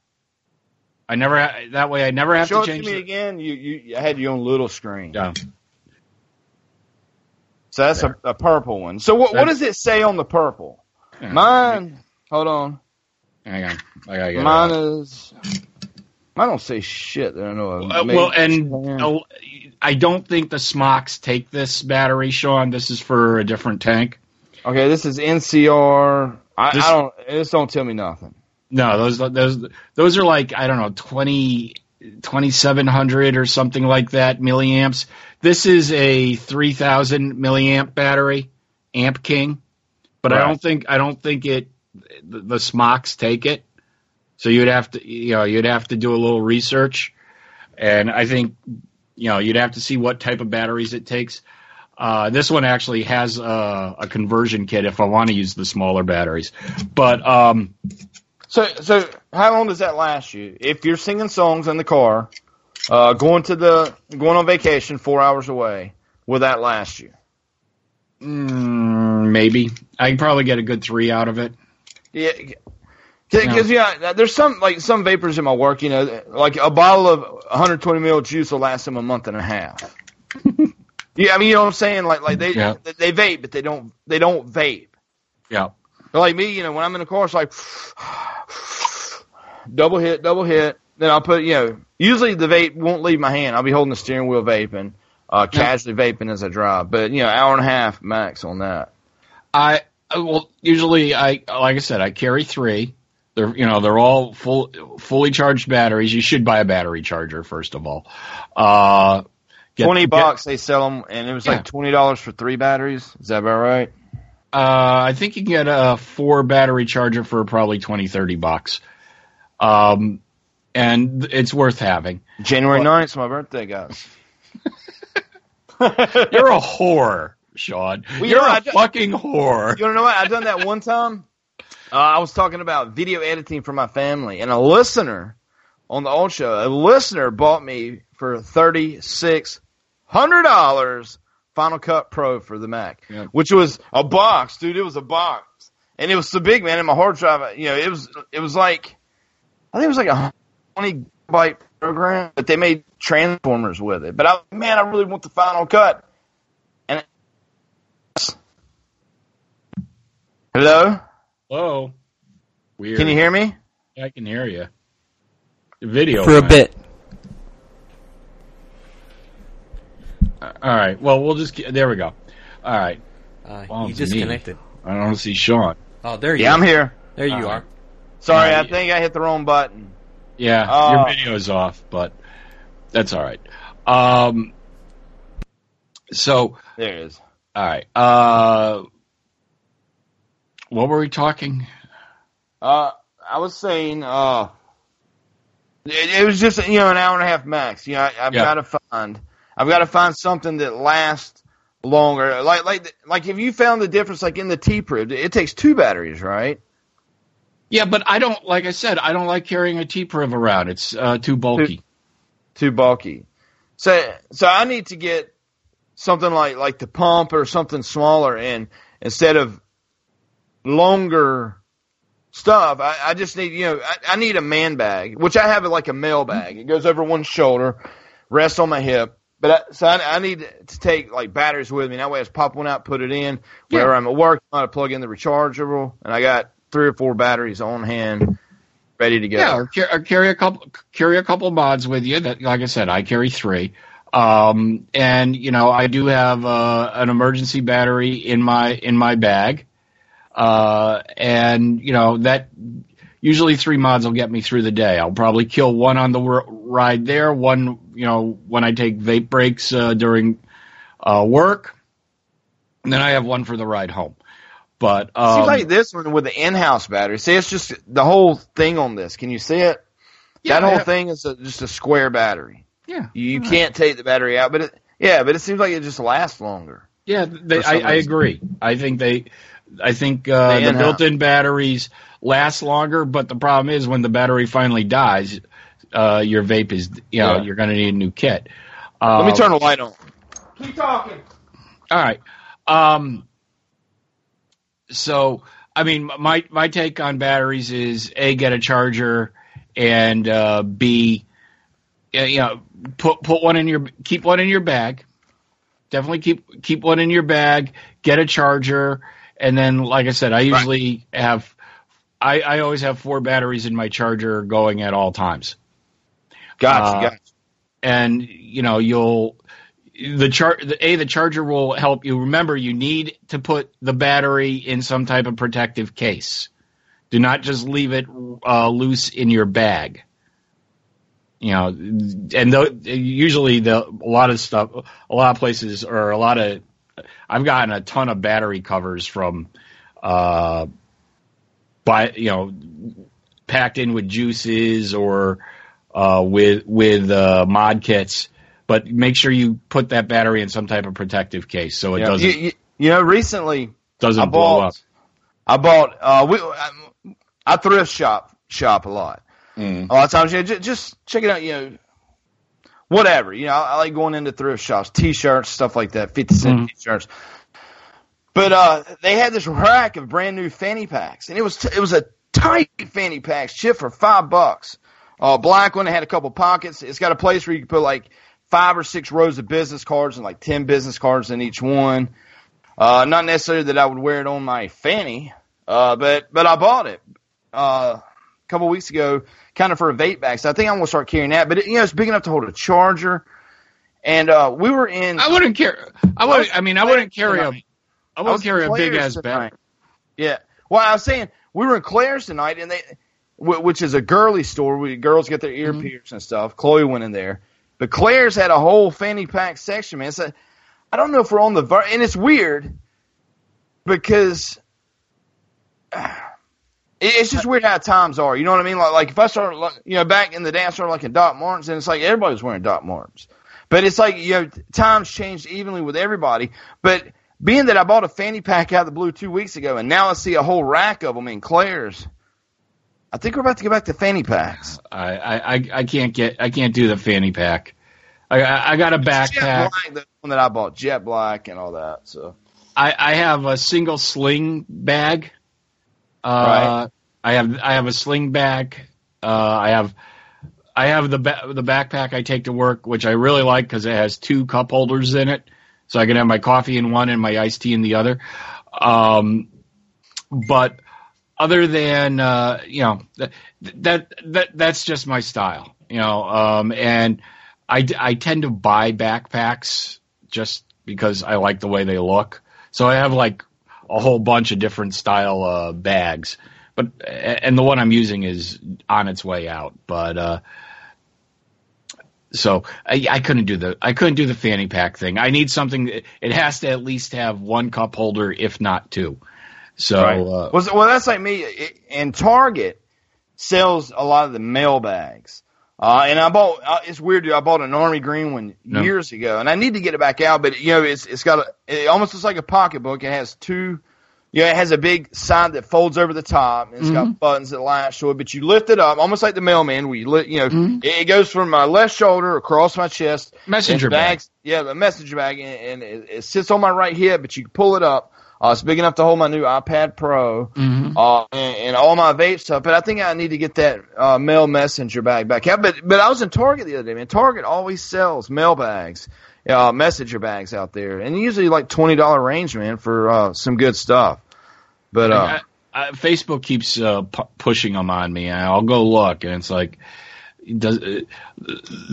B: I never ha- that way. I never have
A: Show
B: to
A: it to
B: change.
A: me
B: the-
A: again. You, you I had your own little screen.
B: Yeah.
A: So that's a, a purple one. So what what does it say on the purple?
B: Yeah.
A: Mine. Hold on.
B: Hang on. I gotta get
A: Mine is. Mine don't say shit. that I know of.
B: Uh, well, and uh, I don't think the smocks take this battery, Sean. This is for a different tank.
A: okay, this is NCR. I,
B: This-
A: I don't. This don't tell me nothing.
B: No, those those those are like I don't know 20, 2700 or something like that milliamps. This is a three thousand milliamp battery, Amp King, but I don't think I don't think it the, the smocks take it. So you'd have to you know you'd have to do a little research, and I think you know you'd have to see what type of batteries it takes. Uh, this one actually has a, a conversion kit if I want to use the smaller batteries, but um,
A: So so how long does that last you? If you're singing songs in the car, uh, going to the going on vacation four hours away, will that last you?
B: Mm, maybe. I can probably get a good three out of it.
A: Yeah, because yeah, there's some like some vapors in my work. You know, like a bottle of 120 ml juice will last them a month and a half. yeah, I mean, you know what I'm saying? Like like they
B: Yeah.
A: they vape, but they don't they don't vape.
B: Yeah.
A: They're like me, you know, when I'm in the car, it's like double hit, double hit. Then I'll put, you know, usually the vape won't leave my hand. I'll be holding the steering wheel vaping, uh, casually vaping as I drive. But you know, hour and a half max on that.
B: I uh, well usually I like I said I carry three. They're you know they're all full fully charged batteries. You should buy a battery charger first of all. Uh, get-
A: Twenty
B: get-
A: bucks they sell them, and it was
B: Yeah.
A: like twenty dollars for three batteries. Is that about right?
B: Uh, I think you can get a four battery charger for probably 20, 30 bucks. Um, and it's worth having.
A: January 9th is my birthday, guys.
B: You're a whore, Sean.
A: Well, you
B: You're
A: know,
B: a
A: I
B: fucking whore.
A: You know what? I've done that one time. Uh, I was talking about video editing for my family, and a listener on the old show, a listener bought me for thirty six hundred dollars Final Cut Pro for the Mac,
B: Yeah.
A: which was a box, dude. It was a box, and it was so big, man. And my hard drive, you know, it was it was like I think it was like a twenty byte program, but they made transformers with it. But I, man, I really want the Final Cut. And hello,
B: Whoa. Weird.
A: can you hear me?
B: I can hear you. Video.
C: for a bit.
B: All right. Well, we'll just. There we go. All right.
C: Uh,
B: Well,
C: you
B: to me.
C: disconnected.
B: I don't see Sean.
C: Oh, there you go.
A: Yeah,
C: are.
A: I'm here.
C: There you
B: Uh,
C: are.
A: Sorry,
B: Uh,
A: I think I hit the wrong button.
B: Yeah,
A: Oh.
B: your video's off, but That's all right. Um, so,
A: There it is.
B: all right. Uh, what were we talking?
A: Uh, I was saying, uh, it, it was just you know an hour and a half max. You know, I, I've
B: Yeah.
A: got to find, I've got to find something that lasts longer. Like like like if you found the difference, like in the T Priv, it takes two batteries, right?
B: Yeah, but I don't, like I said, I don't like carrying a T-Priv around. It's uh, too bulky.
A: Too bulky. So so I need to get something like like the pump or something smaller, and instead of longer stuff, I, I just need you know I, I need a man bag, which I have like a mail bag. It goes over one shoulder, rests on my hip. But I, so I, I need to take like batteries with me. That way, I just pop one out, put it in.
B: Yeah.
A: I'm at work, I gotta plug in the rechargeable, and I got three or four batteries on hand, ready to go.
B: Yeah, or, car- or carry a couple carry a couple mods with you. That, like I said, I carry three. Um, and you know, I do have uh, an emergency battery in my in my bag. Uh, and you know that usually three mods will get me through the day. I'll probably kill one on the r- ride there, one you know when I take vape breaks uh, during uh, work, and then I have one for the ride home. But um,
A: Seems like this one with the in-house battery. See, it's just the whole thing on this. Can you see it?
B: yeah,
A: that whole
B: I-
A: thing is a, just a square battery.
B: yeah,
A: You, you can't take the battery out, but it, yeah, but it seems like it just lasts longer.
B: Yeah, they, I, I agree. I think they, I think uh, the built-in batteries last longer, but the problem is when the battery finally dies, uh, your vape is, you know,
A: Yeah.
B: you're going to need a new kit. Uh,
A: Let me turn the light on. Keep talking.
B: All right. Um, so, I mean, my my take on batteries is a get a charger, and uh, b, uh, you know, put put one in your keep one in your bag. Definitely keep keep one in your bag. Get a charger, and then, like I said, I usually have. I, I always have four batteries in my charger going at all times
A: Gotcha,
B: Uh,
A: gotcha.
B: and you know you'll the char the, a the charger will help you remember you need to put the battery in some type of protective case do not just leave it uh, loose in your bag you know and tho- usually the a lot of stuff a lot of places or a lot of i've gotten a ton of battery covers from uh by you know packed in with juices or uh, with with uh, mod kits, but make sure you put that battery in some type of protective case so it
A: Yeah.
B: doesn't
A: You, you, know, recently
B: doesn't
A: I
B: blow
A: bought,
B: up.
A: I bought. Uh, we, I, I thrift shop shop a lot.
B: Mm.
A: A lot of times, you know, just, just check it out. You know, whatever. You know, I, I like going into thrift shops, t-shirts, stuff like that, fifty cent
B: Mhm.
A: t-shirts. But uh, they had this rack of brand new fanny packs, and it was it was a tight fanny pack, shit for five bucks. Uh, black one, it had a couple pockets. It's got a place where you can put like five or six rows of business cards and like ten business cards in each one. Uh, not necessarily that I would wear it on my fanny, uh, but but I bought it uh, a couple weeks ago, kind of for a vape bag. So I think I'm gonna start carrying that. But it, you know, it's big enough to hold a charger. And uh, we were in.
B: I wouldn't care. I would. I mean, I wouldn't carry a.
A: Tonight.
B: I
A: I
B: wouldn't
A: was
B: carry a big ass bag.
A: Yeah. Well, I was saying we were in Claire's tonight, and they, which is a girly store where girls get their ear
B: Mhm.
A: pierced and stuff. Chloe went in there, but Claire's had a whole fanny pack section. Man, so I don't know if we're on the ver- and it's weird because it- it's just weird how times are. You know what I mean? Like, like if I started, like, you know, back in the day, I started like in Doc Martens, and it's like everybody was wearing Doc Martens. But it's like you know, times changed evenly with everybody. But being that I bought a fanny pack out of the blue two weeks ago, and now I see a whole rack of them in Claire's, I think we're about to go back to fanny packs.
B: I, I, I- can't get. I can't do the fanny pack. I, I I got a
A: Jet
B: backpack.
A: black, the one that I bought, jet black and all that. So
B: I, I have a single sling bag. Uh, I have I have a sling bag. Uh, I have I have the ba- the backpack I take to work, which I really like because it has two cup holders in it, so I can have my coffee in one and my iced tea in the other. Um, but other than uh, you know that, that that that's just my style, you know. Um, and I I tend to buy backpacks just because I like the way they look. So I have like a whole bunch of different style uh, bags, but and the one I'm using is on its way out. But uh, so I, I couldn't do the I couldn't do the fanny pack thing. I need something. It has to at least have one cup holder, if not two. So uh,
A: well, well, that's like me. It- And Target sells a lot of the mail bags. Uh, and I bought, uh, it's weird, dude. I bought an army green one
B: No.
A: years ago and I need to get it back out, but you know, it's, it's got a, it almost looks like a pocketbook. It has two, yeah, it has a big side that folds over the top and it's
B: Mm-hmm.
A: got buttons that latch to it, but you lift it up almost like the mailman where you lift, you know,
B: Mm-hmm.
A: it, it goes from my left shoulder across my chest.
B: messenger
A: and
B: bag.
A: Yeah, the messenger bag, and, and it, it sits on my right hip, but you pull it up. Uh, it's big enough to hold my new iPad Pro
B: Mhm.
A: uh, and, and all my vape stuff. But I think I need to get that uh, mail messenger bag back out. But but I was in Target the other day, man. Target always sells mail bags, uh, messenger bags out there, and usually like twenty dollar range, man, for uh, some good stuff. But uh,
B: I, I, Facebook keeps uh, pu- pushing them on me. and I'll go look, and it's like, does,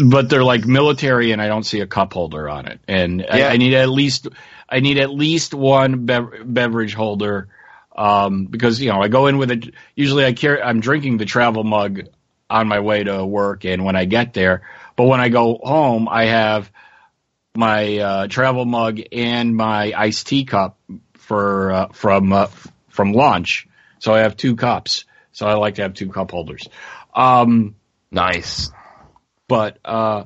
B: but they're like military, and I don't see a cup holder on it. And
A: Yeah.
B: I, I need at least, I need at least one bev- beverage holder, um, because you know I go in with it. Usually, I carry, I'm drinking the travel mug on my way to work, and when I get there, but when I go home, I have my uh, travel mug and my iced tea cup for uh, from uh, from lunch. So I have two cups. So I like to have two cup holders. Um,
A: nice.
B: but uh,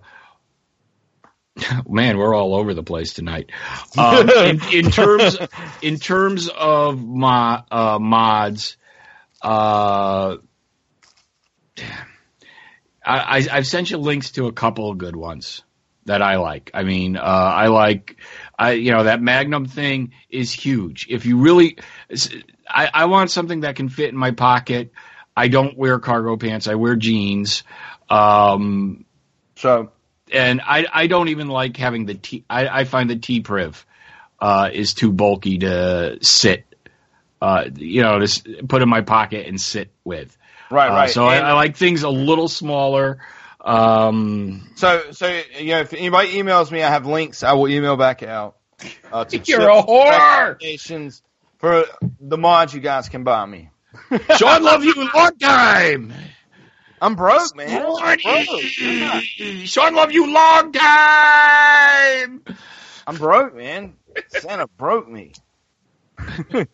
B: man, we're all over the place tonight. Um, in, in terms in terms of my uh, mods, uh, I, I, I've sent you links to a couple of good ones that I like. I mean, uh, I like, I you know that Magnum thing is huge. If you really, I, I want something that can fit in my pocket. I don't wear cargo pants. I wear jeans. Um,
A: So
B: and I, I don't even like having the T. I, I find the T Priv uh, is too bulky to sit. Uh, you know, to put in my pocket and sit with.
A: right,
B: Uh,
A: right.
B: so I, I like things a little smaller. Um,
A: So, so you know, if anybody emails me, I have links. I will email back out. Uh, to
B: You're a whore!
A: for the mods you guys can buy me.
B: Sean, love you long time.
A: I'm broke, man. I'm broke.
B: Sean, love you long time.
A: I'm broke, man. Santa broke me.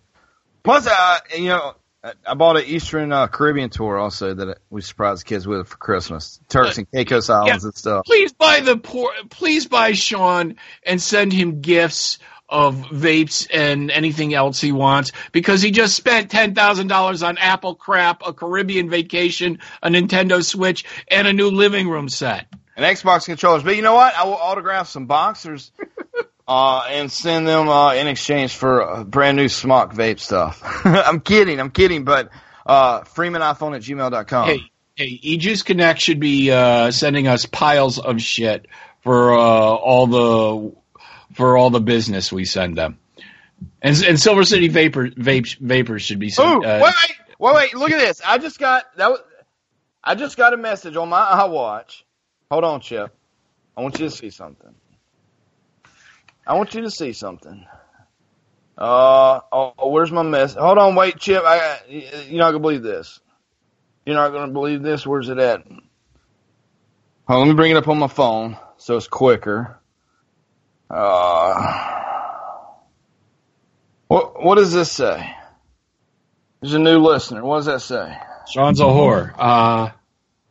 A: Plus, uh, you know, I- I bought an Eastern uh, Caribbean tour also that we surprised the kids with for Christmas. Turks and Caicos Islands and stuff.
B: Please buy the poor. Please buy Sean and send him gifts of vapes and anything else he wants because he just spent ten thousand dollars on Apple crap, a Caribbean vacation, a Nintendo Switch, and a new living room set.
A: and Xbox controllers. But you know what? I will autograph some boxers uh, and send them uh, in exchange for uh, brand new smock vape stuff. I'm kidding. I'm kidding. But uh, FreemanIPhone at gmail.com.
B: Hey, hey, eJuice Connect should be uh, sending us piles of shit for uh, all the for all the business we send them. And, and Silver City Vapor Vape Vapors should be
A: Ooh,
B: sent.
A: wait,
B: uh,
A: wait, wait, wait! Look at this. I just got that. Was, I just got a message on my iWatch. Hold on, Chip. I want you to see something. I want you to see something. Uh oh, where's my mess? Hold on, wait, Chip. I you're not gonna believe this. You're not gonna believe this. Where's it at? Hold on, let me bring it up on my phone so it's quicker. Uh, what what does this say? There's a new listener. What does that say?
B: Sean's a whore. Uh,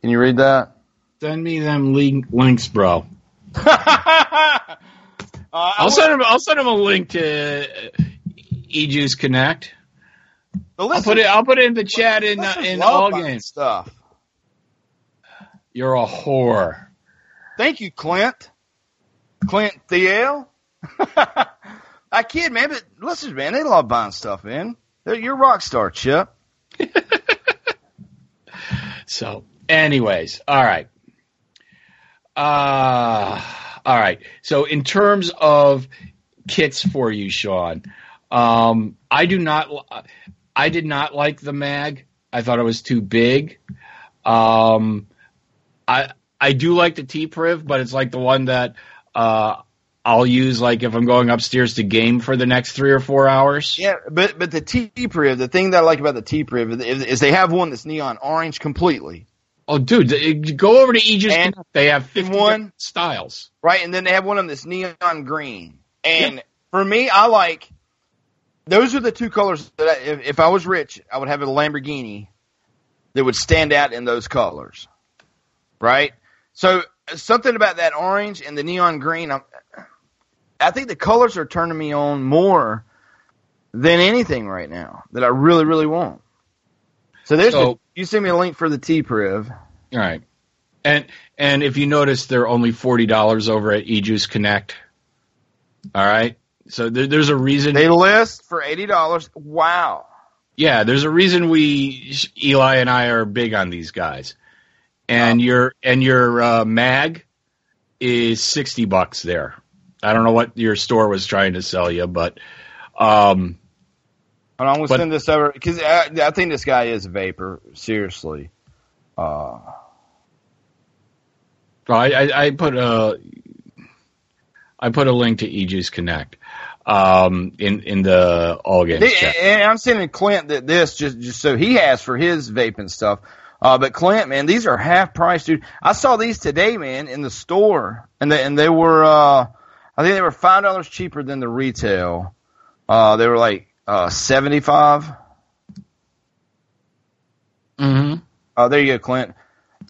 A: Can you read that?
B: send me them link, links, bro.
A: uh,
B: I'll send him. I'll send him a link to uh, eJuice Connect. I'll put it. I'll put it in the chat in uh, in all games.
A: stuff.
B: You're a whore.
A: Thank you, Clint. Clint Thiel. I kid, man, but listen, man, they love buying stuff. They're, you're a rock star, Chip.
B: So, anyways, all right. Uh, all right. So, in terms of kits for you, Sean, um, I do not. I did not like the mag. I thought it was too big. Um, I I do like the T Priv, but it's like the one that uh, I'll use like if I'm going upstairs to game for the next three or four hours.
A: Yeah, but but the T Priv, the thing that I like about the T Priv is, is they have one that's neon orange completely,
B: Oh, dude, go over to Aegis.
A: And-
B: Connect. They have 50
A: one-
B: styles.
A: right? And then they have one of them that's neon green. And for me, I like those are the two colors that I, if, if I was rich, I would have a Lamborghini that would stand out in those colors, right? So something about that orange and the neon green, I'm, I think the colors are turning me on more than anything right now that I really, really want. So there's
B: So-
A: the, you send me a link for the T Priv.
B: All right. And and if you notice, they're only forty dollars over at eJuice Connect. All right. So there, there's a reason.
A: They list for eighty dollars. Wow.
B: yeah, there's a reason we Eli and I are big on these guys. And your and your uh, mag is sixty bucks there. I don't know what your store was trying to sell you, but um,
A: I'm gonna
B: But-
A: send this over because I, I think this guy is a vapor. Seriously. Uh,
B: I, I, I put a I put a link to eJuice Connect um, in in the all games
A: they- and I'm sending Clint that this just just so he has for his vaping stuff. Uh, but Clint, man, these are half price, dude. I saw these today, man, in the store, and they and they were, uh, I think they were five dollars cheaper than the retail. Uh, they were like uh, seventy five.
B: Mm-hmm.
A: Uh, there you go, Clint.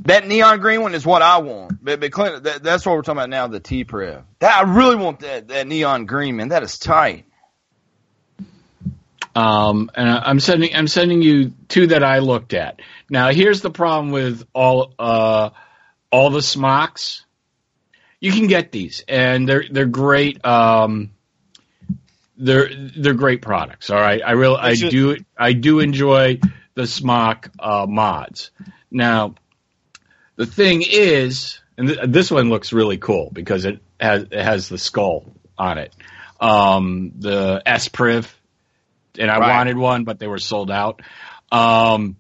A: That neon green one is what I want. But, but Clint, that, that's what we're talking about now, the T Priv. That I really want that, that neon green, man. That is tight.
B: Um, and I'm sending I'm sending you two that I looked at. Now here's the problem with all uh, all the smocks. You can get these, and they're they're great. Um, they're they're great products. All right, I really I do I do enjoy the smock uh, mods. Now, the thing is, and th- this one looks really cool because it has it has the skull on it. Um, the S Priv, and I
A: Right.
B: wanted one, but they were sold out. Um,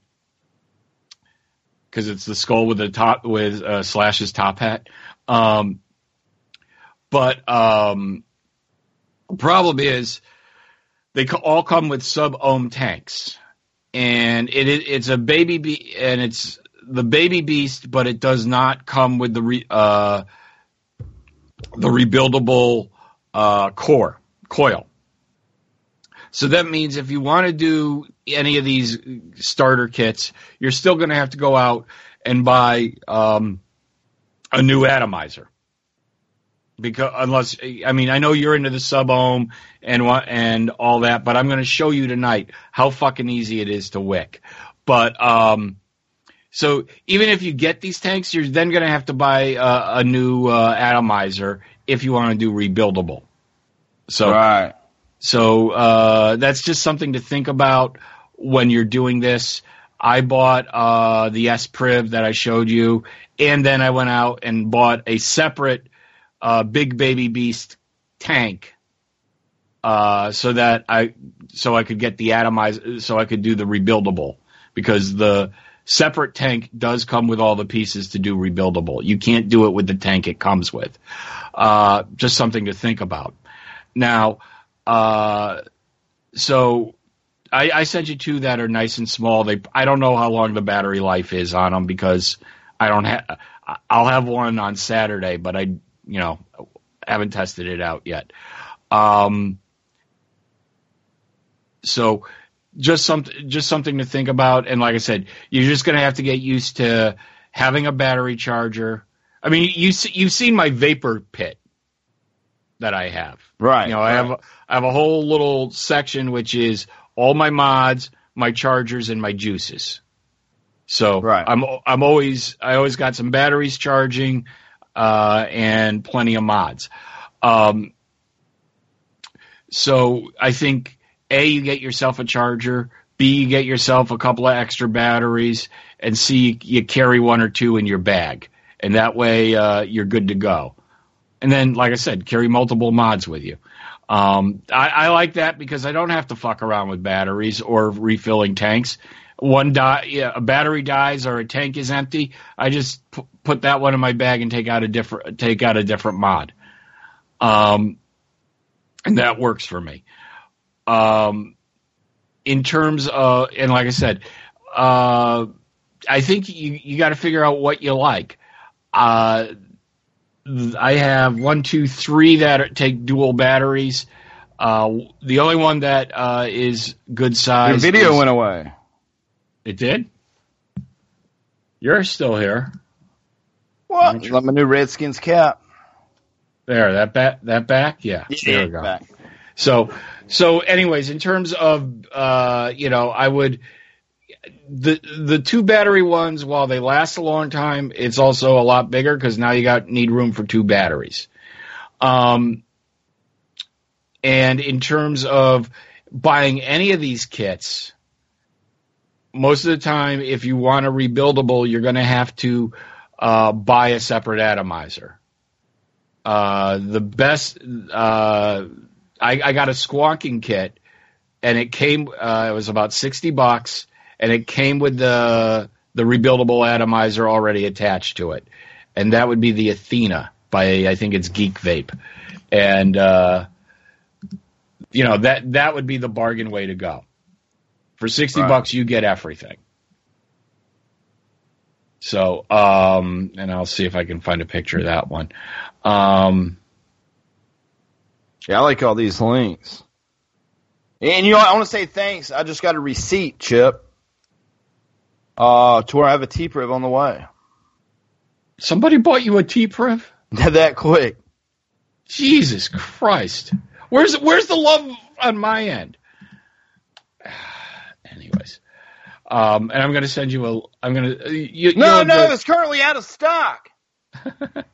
B: because it's the skull with the top with uh, Slash's top hat. Um, but um, the problem is they all come with sub ohm tanks, and it, it it's a baby be- and it's the baby beast, but it does not come with the re- uh, the rebuildable uh, core coil. So that means if you want to do any of these starter kits, you're still going to have to go out and buy um, a new atomizer. Because unless I mean I know you're into the sub ohm and and all that, but I'm going to show you tonight how fucking easy it is to wick. But um, so even if you get these tanks, you're then going to have to buy a, a new uh, atomizer if you want to do rebuildable. So
A: right.
B: So uh, that's just something to think about when you're doing this. I bought uh, the S Priv that I showed you, and then I went out and bought a separate uh, Big Baby Beast tank, uh, so that I so I could get the atomizer, so I could do the rebuildable because the separate tank does come with all the pieces to do rebuildable. You can't do it with the tank it comes with. Uh, just something to think about. Now, uh, so I, I sent you two that are nice and small. They I don't know how long the battery life is on them because I don't have. I'll have one on Saturday, but I you know haven't tested it out yet. Um, so just something just something to think about. And like I said, you're just going to have to get used to having a battery charger. I mean, you you've seen my vapor pit that I have.
A: Right.
B: You know, I have I have a whole little section which is all my mods, my chargers, and my juices. So
A: Right.
B: I'm I'm always I always got some batteries charging, uh, and plenty of mods. Um, so I think a you get yourself a charger, b you get yourself a couple of extra batteries, and c you carry one or two in your bag, and that way uh, you're good to go. And then, like I said, carry multiple mods with you. Um, I, I like that because I don't have to fuck around with batteries or refilling tanks. One die, yeah, a battery dies or a tank is empty. I just pu- put that one in my bag and take out a different take out a different mod. Um, and that works for me. Um, in terms of, and like I said, uh, I think you you got to figure out what you like. Uh, I have one, two, three that take dual batteries. Uh, the only one that uh, is good size.
A: Your video
B: is-
A: went away.
B: It did. You're still here.
A: What? Like my new Redskins cap.
B: There, that back, that back, yeah. there we go.
A: Back.
B: So, so, anyways, in terms of, uh, you know, I would the the two battery ones, while they last a long time, it's also a lot bigger because now you got need room for two batteries. Um, and in terms of buying any of these kits, most of the time, if you want a rebuildable, you're going to have to uh, buy a separate atomizer. Uh, the best, uh, I, I got a squonking kit, and it came. Uh, it was about sixty bucks, and it came with the the rebuildable atomizer already attached to it, and that would be the Athena by I think it's Geek Vape, and uh, you know that that would be the bargain way to go. For sixty
A: Right.
B: bucks, you get everything. So, um, and I'll see if I can find a picture of that one. Um,
A: Yeah, I like all these links. And you know, I want to say thanks. I just got a receipt, Chip. Uh, to where I have a T-Priv on the way.
B: somebody bought you a T-Priv?
A: that quick.
B: Jesus Christ. Where's where's the love on my end? Anyways, um, and I'm going to send you a. I'm going to. You,
A: No, no,
B: enjoy-
A: it's currently out of stock.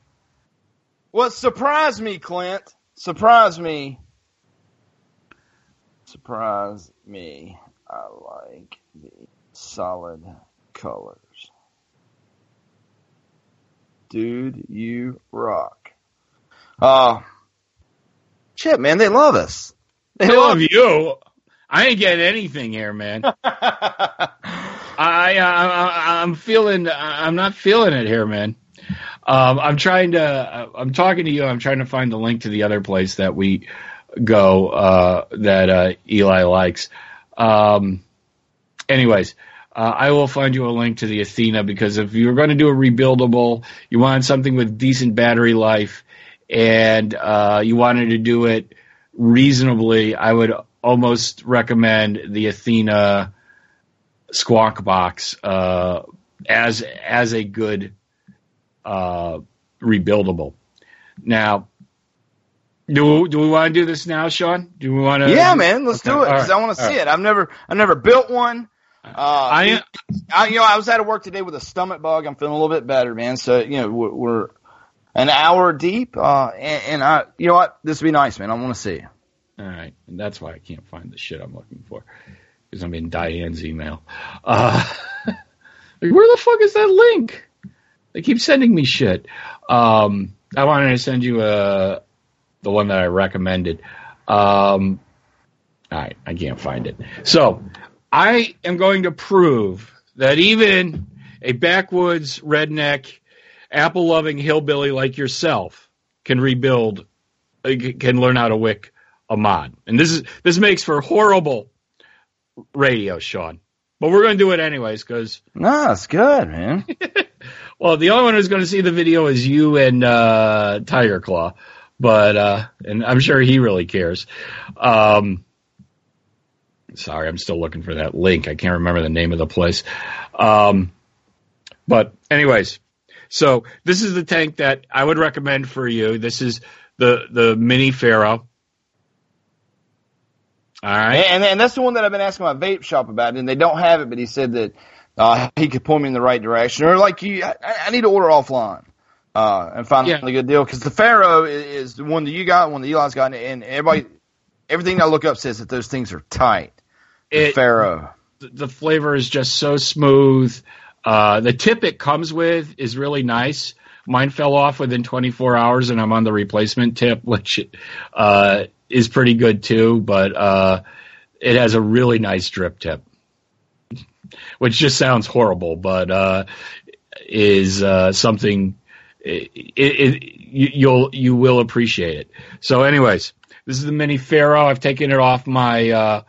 A: what surprised me, Clint? Surprised me. Surprise me. I like the solid colors. Dude, you rock. Uh, shit, man, they love us. They
B: I love you. I ain't getting anything here, man. I, I, I'm feeling. I'm not feeling it here, man. Um, I'm trying to. I'm talking to you. I'm trying to find the link to the other place that we go uh, that uh, Eli likes. Um, anyways, uh, I will find you a link to the Athena because if you're going to do a rebuildable, you want something with decent battery life, and uh, you wanted to do it reasonably, I would almost recommend the Athena Squonk Box uh, as as a good uh, rebuildable. Now, do do we want to do this now, Sean? Do we want to?
A: Yeah, man, let's
B: Okay,
A: do it because
B: right,
A: I want to see it. I've never, I've never built one. Uh,
B: I
A: I, you know, I was out of work today with a stomach bug. I'm feeling a little bit better, man. So, you know, we're, we're an hour deep, uh, and, and I, you know what, this would be nice, man. I want to see.
B: All right, and that's why I can't find the shit I'm looking for because I'm in Diane's email. Uh, like, where the fuck is that link? They keep sending me shit. Um, I wanted to send you uh, the one that I recommended. Um, all right, I can't find it. So I am going to prove that even a backwoods redneck, apple loving hillbilly like yourself can rebuild, can learn how to wick a mod. And this is this makes for horrible radio, Sean. But we're going to do it anyways because
A: No, it's good, man.
B: well, the only one who's going to see the video is you and uh, Tiger Claw, but uh, and I'm sure he really cares. Um, sorry, I'm still looking for that link. I can't remember the name of the place. Um, but anyways, so this is the tank that I would recommend for you. This is the the mini Pharaoh. All right.
A: and, and that's the one that I've been asking my vape shop about, and they don't have it, but he said that uh, he could point me in the right direction, or like you, I, I need to order offline. Uh, and find
B: Yeah.
A: a good deal because the Pharaoh is, is the one that you got, one that Eli's got, and everybody, everything I look up says that those things are tight.
B: It-
A: Pharaoh.
B: the- the flavor is just so smooth. Uh, the tip it comes with is really nice. Mine fell off within 24 hours, and I'm on the replacement tip, which uh, is pretty good too. But uh, it has a really nice drip tip, which just sounds horrible, but uh, is uh, something it, it, you, you'll you will appreciate it. So, anyways, this is the mini Pharaoh. I've taken it off my uh,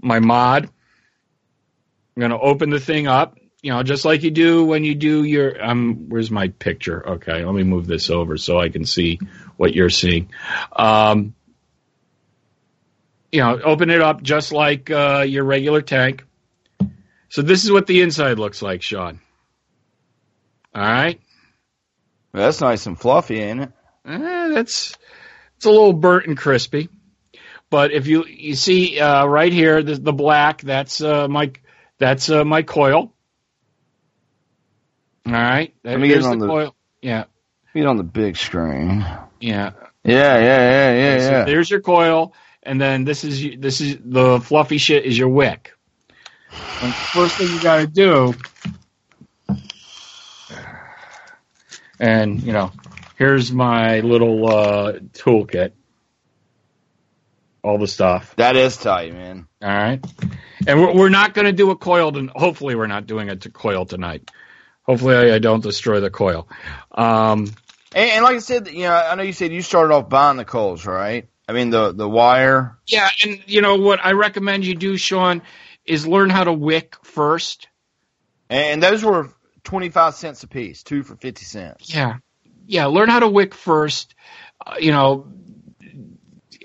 B: my mod. I'm going to open the thing up. you know, just like you do when you do your um. Where's my picture? Okay, let me move this over so I can see what you're seeing. Um, you know, open it up just like uh, your regular tank. So this is what the inside looks like, Sean. All right.
A: That's nice and fluffy, ain't it?
B: Eh, that's it's a little burnt and crispy. But if you you see uh, right here, the, the black, that's uh, my that's uh, my coil. All right,
A: Let me get on
B: the coil. Yeah,
A: Get on the big screen.
B: yeah.
A: Yeah, yeah, yeah, yeah,
B: So
A: yeah.
B: there's your coil, and then this is this is the fluffy shit is your wick. And first thing you got to do, and you know, here's my little uh, toolkit, all the stuff.
A: That is tight, man.
B: All right, and we're, we're not going to do a coil. To, hopefully, we're not doing a t- coil tonight. Hopefully, I, I don't destroy the coil. Um,
A: And, and like I said, you know, I know you said you started off buying the coals, right? I mean the the wire.
B: Yeah, and you know what I recommend you do, Sean, is learn how to wick first.
A: And those were twenty five cents a piece, two for fifty cents.
B: Yeah, yeah. Learn how to wick first. Uh, you know,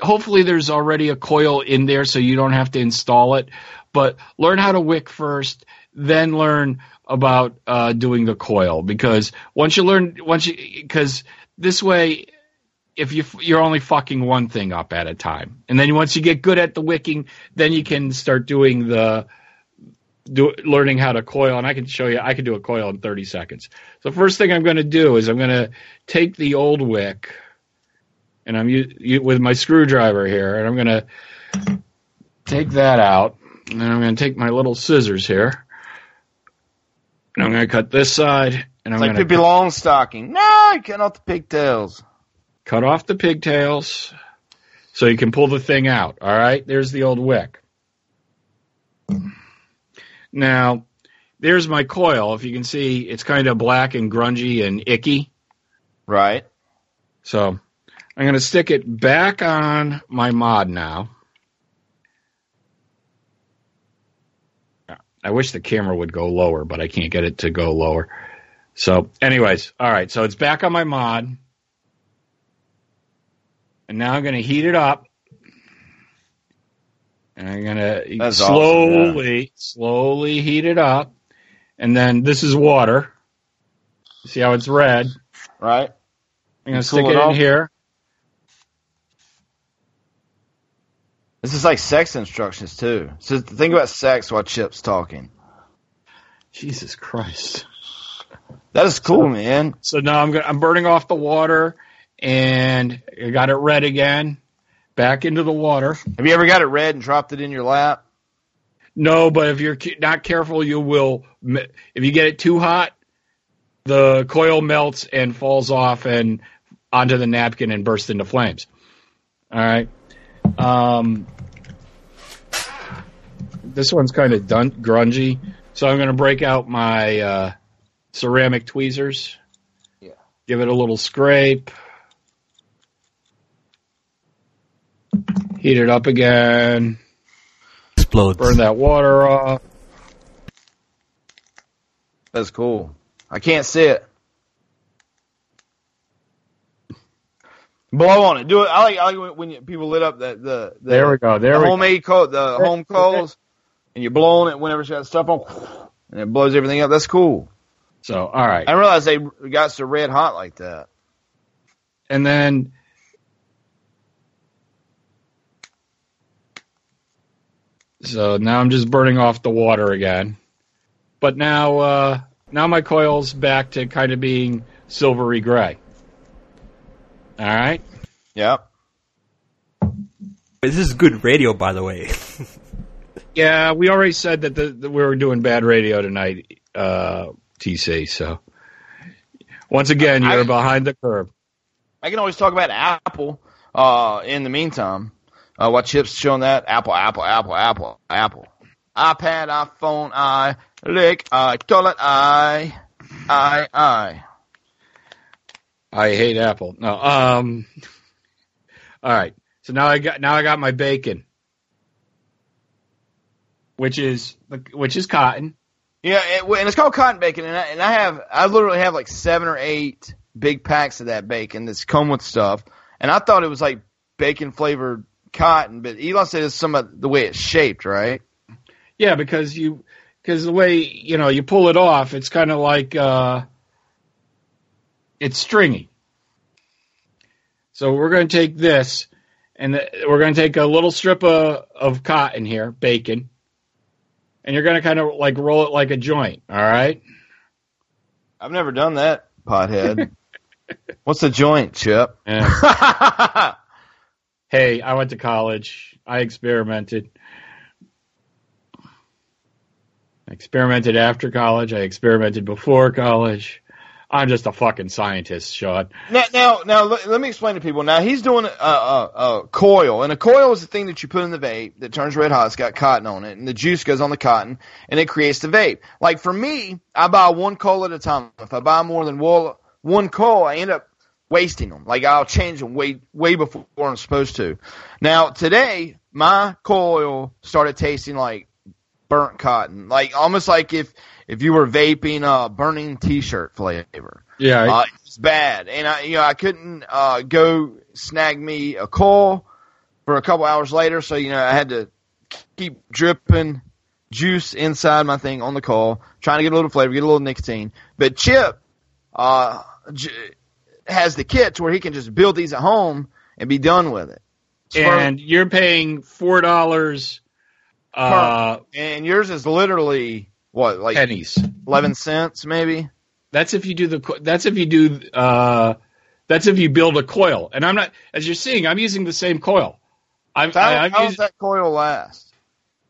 B: hopefully there's already a coil in there, so you don't have to install it. But learn how to wick first, then learn about uh, doing the coil because once you learn, once you because this way. If you you're only fucking one thing up at a time, and then once you get good at the wicking, then you can start doing the do, learning how to coil, and I can show you. I can do a coil in 30 seconds. So first thing I'm going to do is I'm going to take the old wick, and I'm with my screwdriver here, and I'm going to take that out, and I'm going to take my little scissors here, and I'm going to cut this side, and I'm
A: It's like
B: going
A: Pippi
B: to
A: Longstocking. No, you cut off the pigtails.
B: cut off the pigtails, so you can pull the thing out. All right, there's the old wick. Now, there's my coil. If you can see, it's kind of black and grungy and icky.
A: Right.
B: So I'm going to stick it back on my mod now. I wish the camera would go lower, but I can't get it to go lower. So, anyways, all right. So it's back on my mod. And now I'm going to heat it up. And I'm going to
A: That's awesome, yeah.
B: slowly, slowly heat it up. And then this is water. See how it's red?
A: Right.
B: I'm going to stick it
A: it
B: in here.
A: This is like sex instructions too. So think about sex while Chip's talking.
B: Jesus Christ.
A: That is cool, man.
B: So now I'm I'm burning off the water and I got it red again. Back into the water.
A: Have you ever got it red and dropped it in your lap?
B: No, but if you're not careful, you will. If you get it too hot, the coil melts and falls off and onto the napkin and bursts into flames. All right. Um, this one's kind of dun- grungy, so I'm going to break out my uh, ceramic tweezers.
A: Yeah.
B: Give it a little scrape. Heat it up again.
C: Explodes.
B: Burn that water off.
A: That's cool. I can't see it. Blow on it. Do it. I like. I like when, you, people lit up that the, the
B: There we go. There
A: the
B: we go.
A: homemade coal, the home coals, and you're blowing it whenever it's got stuff on, and it blows everything up. That's cool.
B: So, all right.
A: I realize they got so red hot like that.
B: and then so now I'm just burning off the water again. But now uh now my coil's back to kind of being silvery gray. All right?
A: Yep.
C: This is good radio, by the way.
B: Yeah, we already said that, the, that we were doing bad radio tonight, uh TC, so once again, you're
A: I-
B: behind the curve.
A: I can always talk about Apple. Uh, in the meantime, uh, what Chip's showing that Apple, Apple, Apple, Apple, Apple, iPad, iPhone, i, lick, i, toilet, i, i, i.
B: I hate Apple. No. Um. All right. So now I got now I got my bacon, which is which is cotton.
A: Yeah, it, and it's called cotton bacon, and I, and I have I literally have like seven or eight big packs of that bacon that's come with stuff, and I thought it was like bacon flavored cotton, but Elon said it's some of the way it's shaped, right?
B: Yeah, because you because the way you know you pull it off, it's kind of like uh, it's stringy. So we're going to take this, and the, we're going to take a little strip of, of cotton here, bacon, and you're going to kind of like roll it like a joint. All right.
A: I've never done that, pothead. What's a joint, Chip?
B: Yeah. hey, I went to college. I experimented. I experimented after college. I experimented before college. I'm just a fucking scientist, Sean.
A: Now, now, now let, let me explain to people. Now, he's doing a, a, a coil, and a coil is the thing that you put in the vape that turns red hot. It's got cotton on it, and the juice goes on the cotton, and it creates the vape. Like for me, I buy one coil at a time. If I buy more than one, one coil, I end up wasting them. Like I'll change them way way before I'm supposed to. Now today, my coil started tasting like burnt cotton, like almost like if if you were vaping a burning T-shirt flavor.
B: Yeah.
A: Uh, it's bad, and I, you know, I couldn't uh, go snag me a coil for a couple hours later, so you know, I had to keep dripping juice inside my thing on the coil, trying to get a little flavor, get a little nicotine. But Chip uh, j- has the kit where he can just build these at home and be done with it.
B: and you're paying four dollars uh,
A: and yours is literally what, like
B: pennies.
A: eleven cents, maybe.
B: That's if you do the. That's if you do. Uh, that's if you build a coil. And I'm not. As you're seeing, I'm using the same coil. I've,
A: how,
B: I, I've
A: how does that coil last?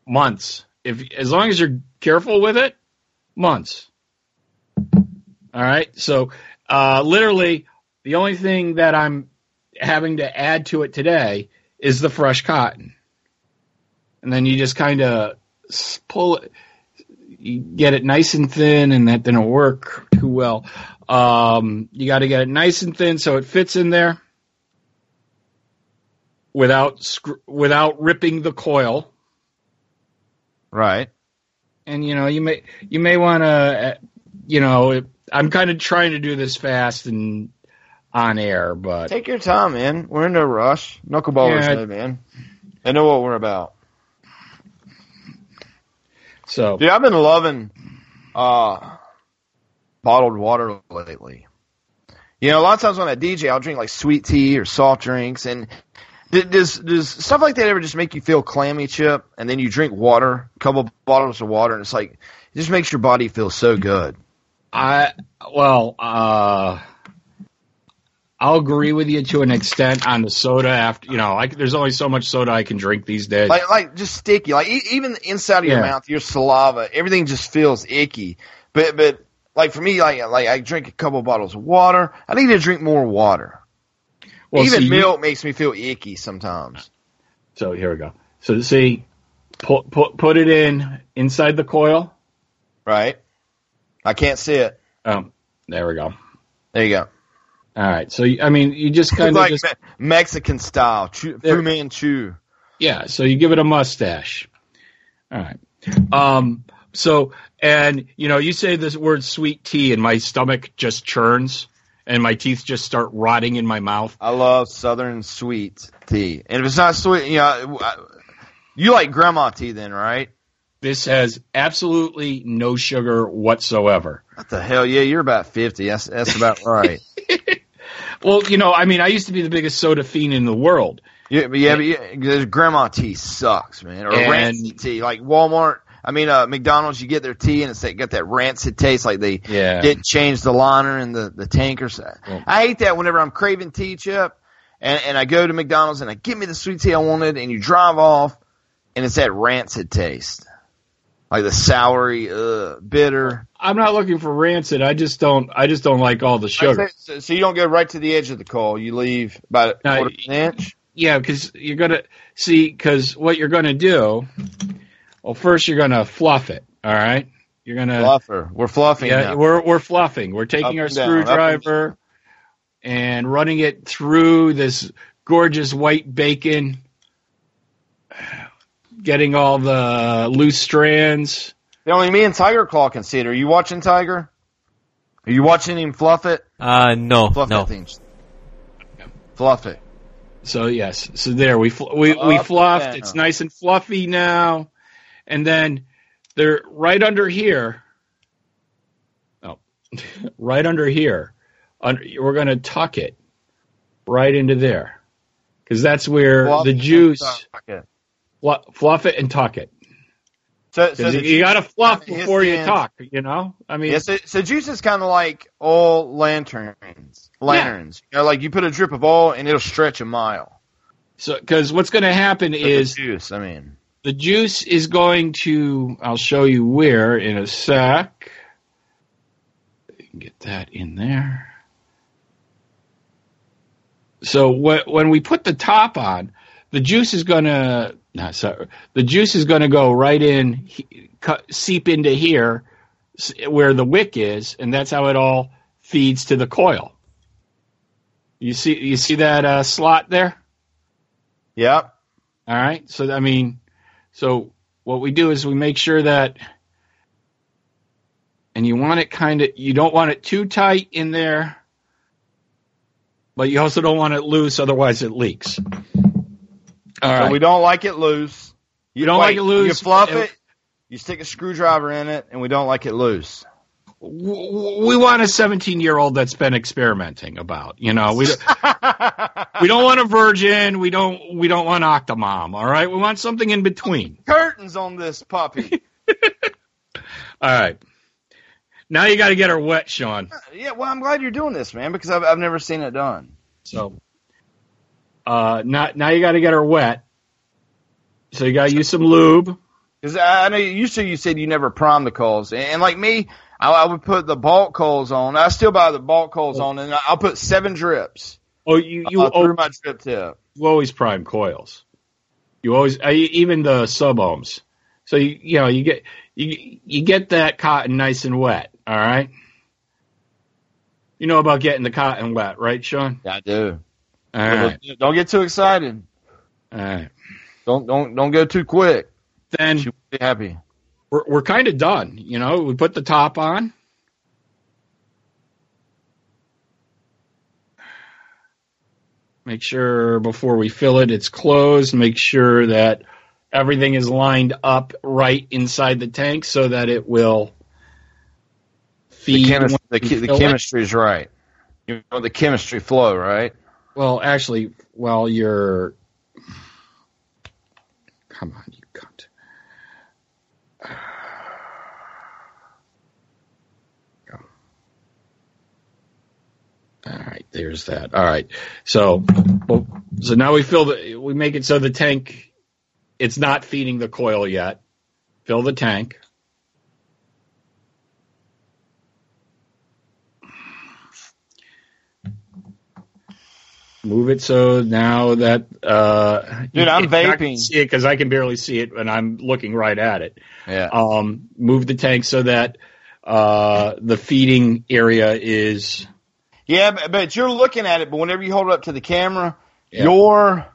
B: months. If as long as you're careful with it, months. All right. So uh, literally, the only thing that I'm having to add to it today is the fresh cotton, and then you just kind of pull it. You get it nice and thin, and that didn't work too well. Um, you got to get it nice and thin so it fits in there without without ripping the coil
A: Right.
B: and you know you may you may want to you know i'm kind of trying to do this fast and on air but
A: Take your time, man. We're in no rush. Knuckleballers
B: Yeah.
A: man. They know what we're about.
B: So
A: Dude, I've been loving uh bottled water lately. You know, a lot of times when I DJ, I'll drink like sweet tea or soft drinks, and does does stuff like that ever just make you feel clammy, Chip? And then you drink water, a couple bottles of water, and it's like it just makes your body feel so good.
B: i well uh i'll agree with you to an extent on the soda after you know like there's only so much soda i can drink these days
A: Like like just sticky, like e- even the inside of your
B: Yeah.
A: mouth, your saliva, everything just feels icky. But but like for me, like like I drink a couple bottles of water. I need to drink more water.
B: well,
A: even
B: see, you-
A: milk makes me feel icky sometimes.
B: so here we go so see put put put it in inside the coil
A: Right? I can't see it.
B: um there we go
A: There you go.
B: All right so i mean you just kind of
A: like
B: just
A: Me- Mexican style, Fu Manchu.
B: Yeah, so you give it a mustache. All right. Um so and you know, you say this word sweet tea and my stomach just churns and my teeth just start rotting in my mouth.
A: I love Southern sweet tea, and if it's not sweet, you know, you like grandma tea, then, right?
B: This has absolutely no sugar whatsoever.
A: What the hell? Yeah, you're about fifty. That's that's about right.
B: Well, you know, I mean, I used to be the biggest soda fiend in the world.
A: Yeah, but yeah, but yeah, grandma tea sucks, man. Or
B: And-
A: rancid tea, like Walmart. I mean, uh, McDonald's, you get their tea and it's got that rancid taste, like they
B: Yeah.
A: didn't change the liner and the the tank or so.
B: Well-
A: I hate that whenever I'm craving tea chip, and and I go to McDonald's and I give me the sweet tea I wanted, and you drive off, and it's that rancid taste, like the soury, uh, bitter.
B: I'm not looking for rancid. I just don't I just don't like all the sugar.
A: So, so you don't go right to the edge of the coal. You leave about a quarter of an inch.
B: Yeah, because you're gonna see. Because what you're gonna do, well, first you're gonna fluff it. All right, you're gonna
A: Fluffer. We're fluffing
B: yeah.
A: now.
B: We're we're fluffing. We're taking our
A: down, up and
B: screwdriver and running it through this gorgeous white bacon, getting all the loose strands,
A: The only me and Tiger Claw can see it. Are you watching Tiger? Are you watching him fluff it?
C: Uh, no,
A: Fluff
C: no.
A: that thing. Fluff it.
B: So yes, so there we fl- we we
A: Up
B: fluffed.
A: and
B: It's nice and fluffy now, and then they're right under here. Oh, right under here. Under, we're gonna tuck it right into there because that's where
A: Fluff
B: the juice.
A: tuck it.
B: Fluff it and tuck it.
A: So, so
B: you, got to fluff before you talk. You know, I mean,
A: Yeah, so, so juice is kind of like all lanterns. Lanterns. You know, like you put a drip of oil and it'll stretch a mile.
B: so because what's going to happen
A: the
B: is
A: juice. I mean,
B: the juice is going to I'll show you where in a sec. Get that in there. So wh- when we put the top on, the juice is going to not sorry, the juice is to go right in, he- cut, seep into here, where the wick is, and that's how it all feeds to the coil. You see, you see that uh, slot there?
A: yep.
B: All right. So I mean, so what we do is we make sure that, and you want it kind of, you don't want it too tight in there, but you also don't want it loose, otherwise it leaks. All
A: So we don't like it loose.
B: You don't like it loose?
A: You fluff
B: Uh,
A: it. You stick a screwdriver in it, and we don't like it loose.
B: We want a 17 year old that's been experimenting about, you know, we, we don't want a virgin. We don't, we don't want Octomom. All right. We want something in between.
A: Curtains on this puppy.
B: All right. Now you got to get her wet, Sean.
A: yeah, well, I'm glad you're doing this, man, because I've I've never seen it done.
B: So, uh, now now you got to get her wet. So you got to use some lube.
A: Because I I know you to you said you never prime the coals, and, like me, I, I would put the bulk coals on. I still buy the bulk coals on, and I'll put seven drips
B: Oh, you you,
A: uh,
B: oh,
A: my drip tip.
B: you always prime coils. You always uh, even the sub ohms. So you you know you get you you get that cotton nice and wet. All right. You know about getting the cotton wet, right, Sean?
A: Yeah, I do.
B: Right.
A: Don't get too excited.
B: All right.
A: Don't don't don't go too quick.
B: Then
A: She will be happy.
B: we're we're kind of done. You know, we put the top on. Make sure before we fill it, it's closed. Make sure that everything is lined up right inside the tank so that it will
A: The,
B: feed.
A: chemis-
B: when
A: the, the chemistry is right. You know the chemistry flow, right?
B: Well, actually, well, you're. Come on, you cunt. All right, there's that. All right, so, well, so now we fill the, we make it so the tank, it's not feeding the coil yet. Fill the tank. Move it so now that uh,
A: Dude, I'm
B: you're not gonna
A: vaping.
B: See it because I can barely see it when I'm looking right at it.
A: Yeah.
B: Um, move the tank so that uh, the feeding area is
A: Yeah, but, but you're looking at it, but whenever you hold it up to the camera,
B: Yeah.
A: your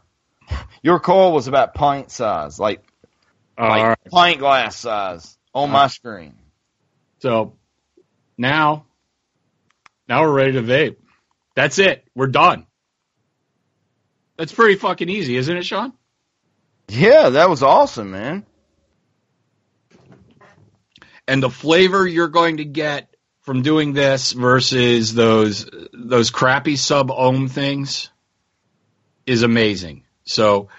A: your coil was about pint size, like
B: uh,
A: like pint glass size on my screen.
B: so now now we're ready to vape. That's it. We're done. That's pretty fucking easy, isn't it, Sean?
A: Yeah, that was awesome, man.
B: and the flavor you're going to get from doing this versus those those crappy sub ohm things is amazing. So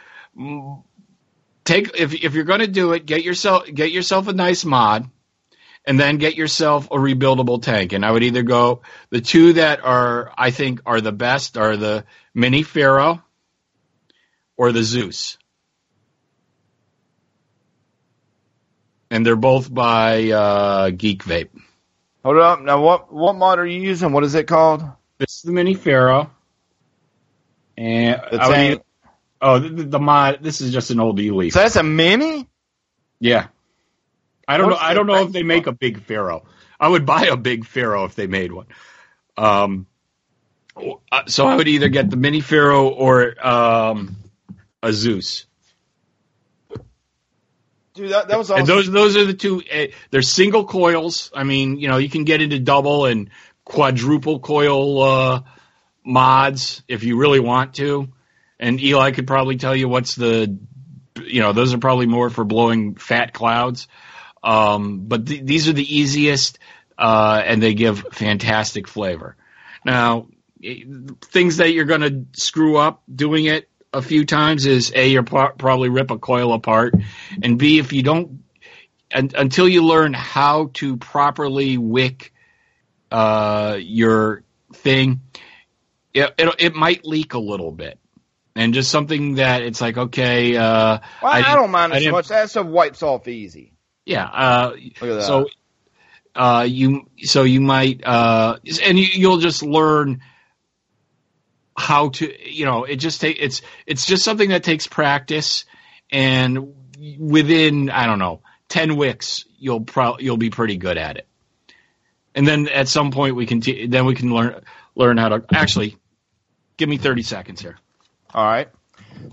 B: take if if you're going to do it, get yourself get yourself a nice mod and then get yourself a rebuildable tank. And I would either go the two that are I think are the best are the Mini Pharaoh or the Zeus. And they're both by uh, Geek Vape.
A: Hold up. Now, what what mod are you using? What is it called?
B: This is the Mini Pharaoh. And
A: The tank.
B: either- oh, the, the mod. This is just an old Eleaf.
A: So that's a mini.
B: Yeah. I don't know. I don't know if they make a big Pharaoh. I would buy a big Pharaoh if they made one. Um, uh, so I would either get the Mini Pharaoh or um, a Zeus.
A: Dude, that, that was awesome.
B: And those those are the two. Uh, they're single coils. I mean, you know, you can get into double and quadruple coil uh, mods if you really want to. And Eli could probably tell you what's the, you know, those are probably more for blowing fat clouds. Um, but th- these are the easiest, uh, and they give fantastic flavor. Now, eh, things that you're going to screw up doing it a few times is a you'll pro- probably rip a coil apart, and b if you don't un- until you learn how to properly wick uh, your thing, it, it it might leak a little bit. And just something that it's like okay, uh,
A: Well, I,
B: didn't-
A: don't mind
B: I
A: it much. That stuff wipes off easy.
B: yeah. Uh,
A: Look at that.
B: so uh, you so you might uh, and you, you'll just learn how to you know it just take it's it's just something that takes practice and within I don't know ten wicks you'll pro- you'll be pretty good at it. And then at some point we can t- then we can learn learn how to actually give me thirty seconds here.
A: All right.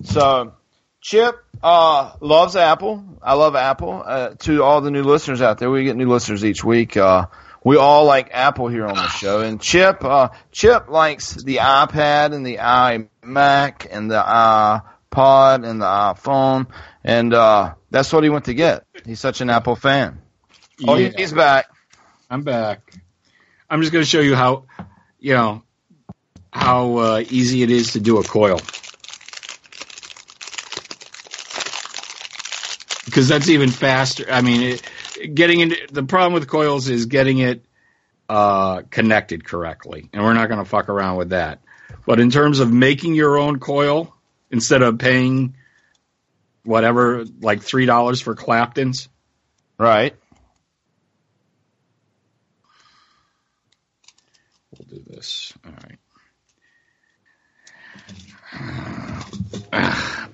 A: So, Chip uh, loves Apple. I love Apple. Uh, to all the new listeners out there, we get new listeners each week. Uh, we all like Apple here on the show, and Chip uh, Chip likes the iPad and the iMac and the iPod and the iPhone, and uh, that's what he went to get. He's such an Apple fan. Oh, he's back.
B: I'm back. I'm just going to show you how, you know, how uh, easy it is to do a coil. Because that's even faster. I mean, it, getting into the problem with coils is getting it uh, connected correctly, and we're not going to fuck around with that. But in terms of making your own coil instead of paying whatever, like three dollars for Clapton's,
A: Right.
B: We'll do this. All right.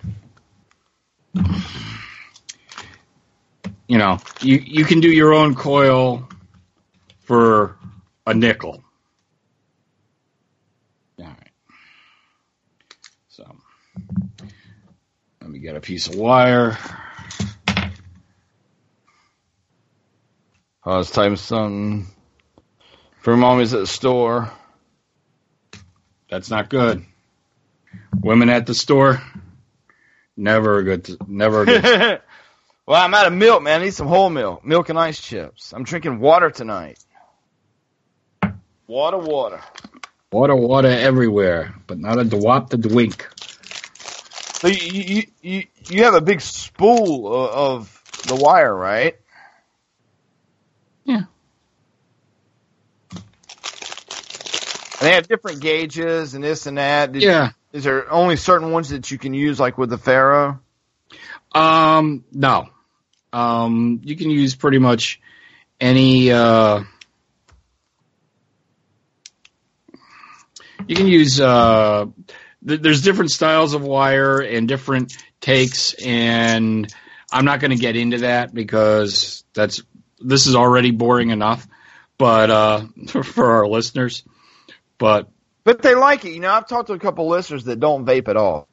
B: You know, you, you can do your own coil for a nickel. All right. So, let me get a piece of wire.
A: I was typing something for mommy's at the store.
B: That's not good. Women at the store, never a good, never a good
A: well, I'm out of milk, man. I need some whole milk. Milk and ice chips. I'm drinking water tonight. Water, water.
B: Water, water everywhere, but not a dwap the dwink.
A: So you you you, you have a big spool of, of the wire, right?
B: Yeah.
A: And they have different gauges and this and that. Did-
B: Yeah.
A: Is there only certain ones that you can use, like with the Pharaoh?
B: Um, no. Um, you can use pretty much any, uh, you can use, uh, th- there's different styles of wire and different takes and I'm not going to get into that because that's, this is already boring enough, but, uh, for our listeners, but
A: But they like it. You know, I've talked to a couple listeners that don't vape at all.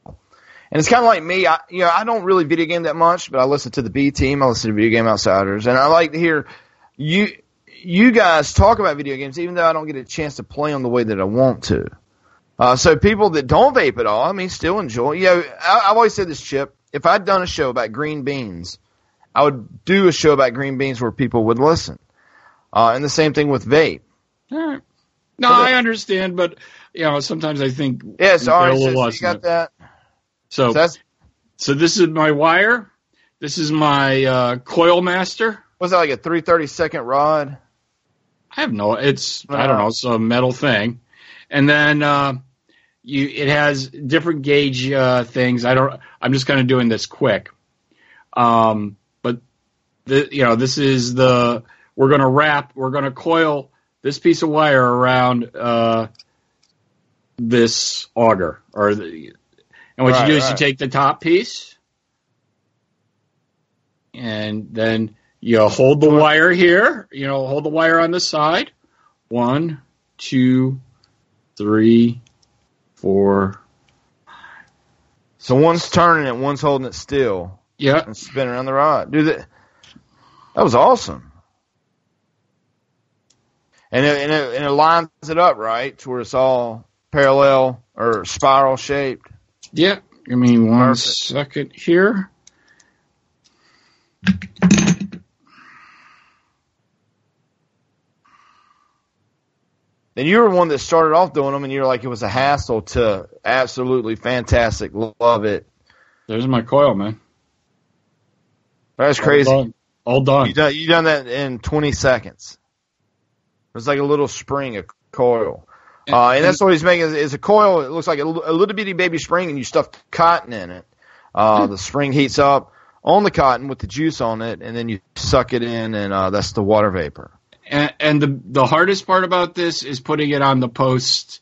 A: And it's kind of like me. I, you know, I don't really video game that much, but I listen to the B team. I listen to Video Game Outsiders, and I like to hear you, you guys talk about video games, even though I don't get a chance to play them the way that I want to. Uh, so people that don't vape at all, I mean, still enjoy. You know, I, I've always said this, Chip. If I'd done a show about green beans, I would do a show about green beans where people would listen. Uh, and the same thing with vape.
B: Right. No,
A: So the-
B: I understand, but you know, sometimes I think
A: Yes,
B: they're
A: all right. So, you got that.
B: So,
A: So that's
B: so this is my wire. This is my uh, coil master.
A: was that like a three thirty second rod?
B: I have no. It's I don't know. It's a metal thing, and then uh, you it has different gauge uh, things. I don't. I'm just kind of doing this quick. Um, but the you know this is the we're going to wrap. We're going to coil this piece of wire around uh, this auger or the. And what
A: Right,
B: you do is you take the top piece, and then you hold the wire here. You know, hold the wire on the side. One, two, three, four.
A: So one's turning it, one's holding it still.
B: Yeah.
A: and spin around the rod. Dude, that, that was awesome. And it, and, it, and it lines it up right to where it's all parallel or spiral shaped.
B: Yeah. Give me one
A: Perfect.
B: second here.
A: And you were one that started off doing them, and you're like, it was a hassle to absolutely fantastic. Love it.
B: There's my coil, man.
A: That's crazy.
B: All done. All done.
A: You done you done that in 20 seconds. It's like a little spring, a coil. Uh, and that's what he's making is, a coil. It looks like a, little- a little bitty baby spring, and you stuff cotton in it. Uh, the spring heats up on the cotton with the juice on it, and then you suck it in, and uh, that's the water vapor.
B: And, and the the hardest part about this is putting it on the post.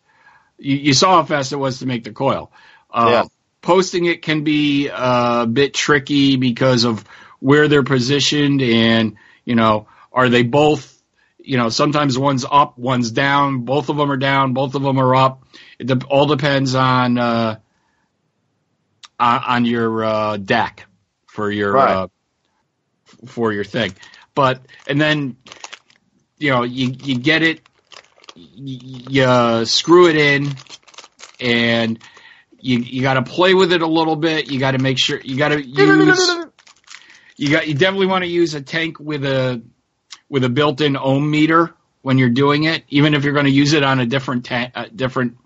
B: You, you saw how fast it was to make the coil. Uh,
A: Yeah.
B: Posting it can be a bit tricky because of where they're positioned, and you know, are they both? You know, sometimes one's up, one's down. Both of them are down. Both of them are up. It de- all depends on uh, on, your uh, deck for your
A: Right.
B: uh, for your thing. But and then you know, you you get it, you, you uh, screw it in, and you you got to play with it a little bit. You got to make sure you got to use you got you definitely want to use a tank with a with a built-in ohm meter when you're doing it, even if you're going to use it on a different ta- different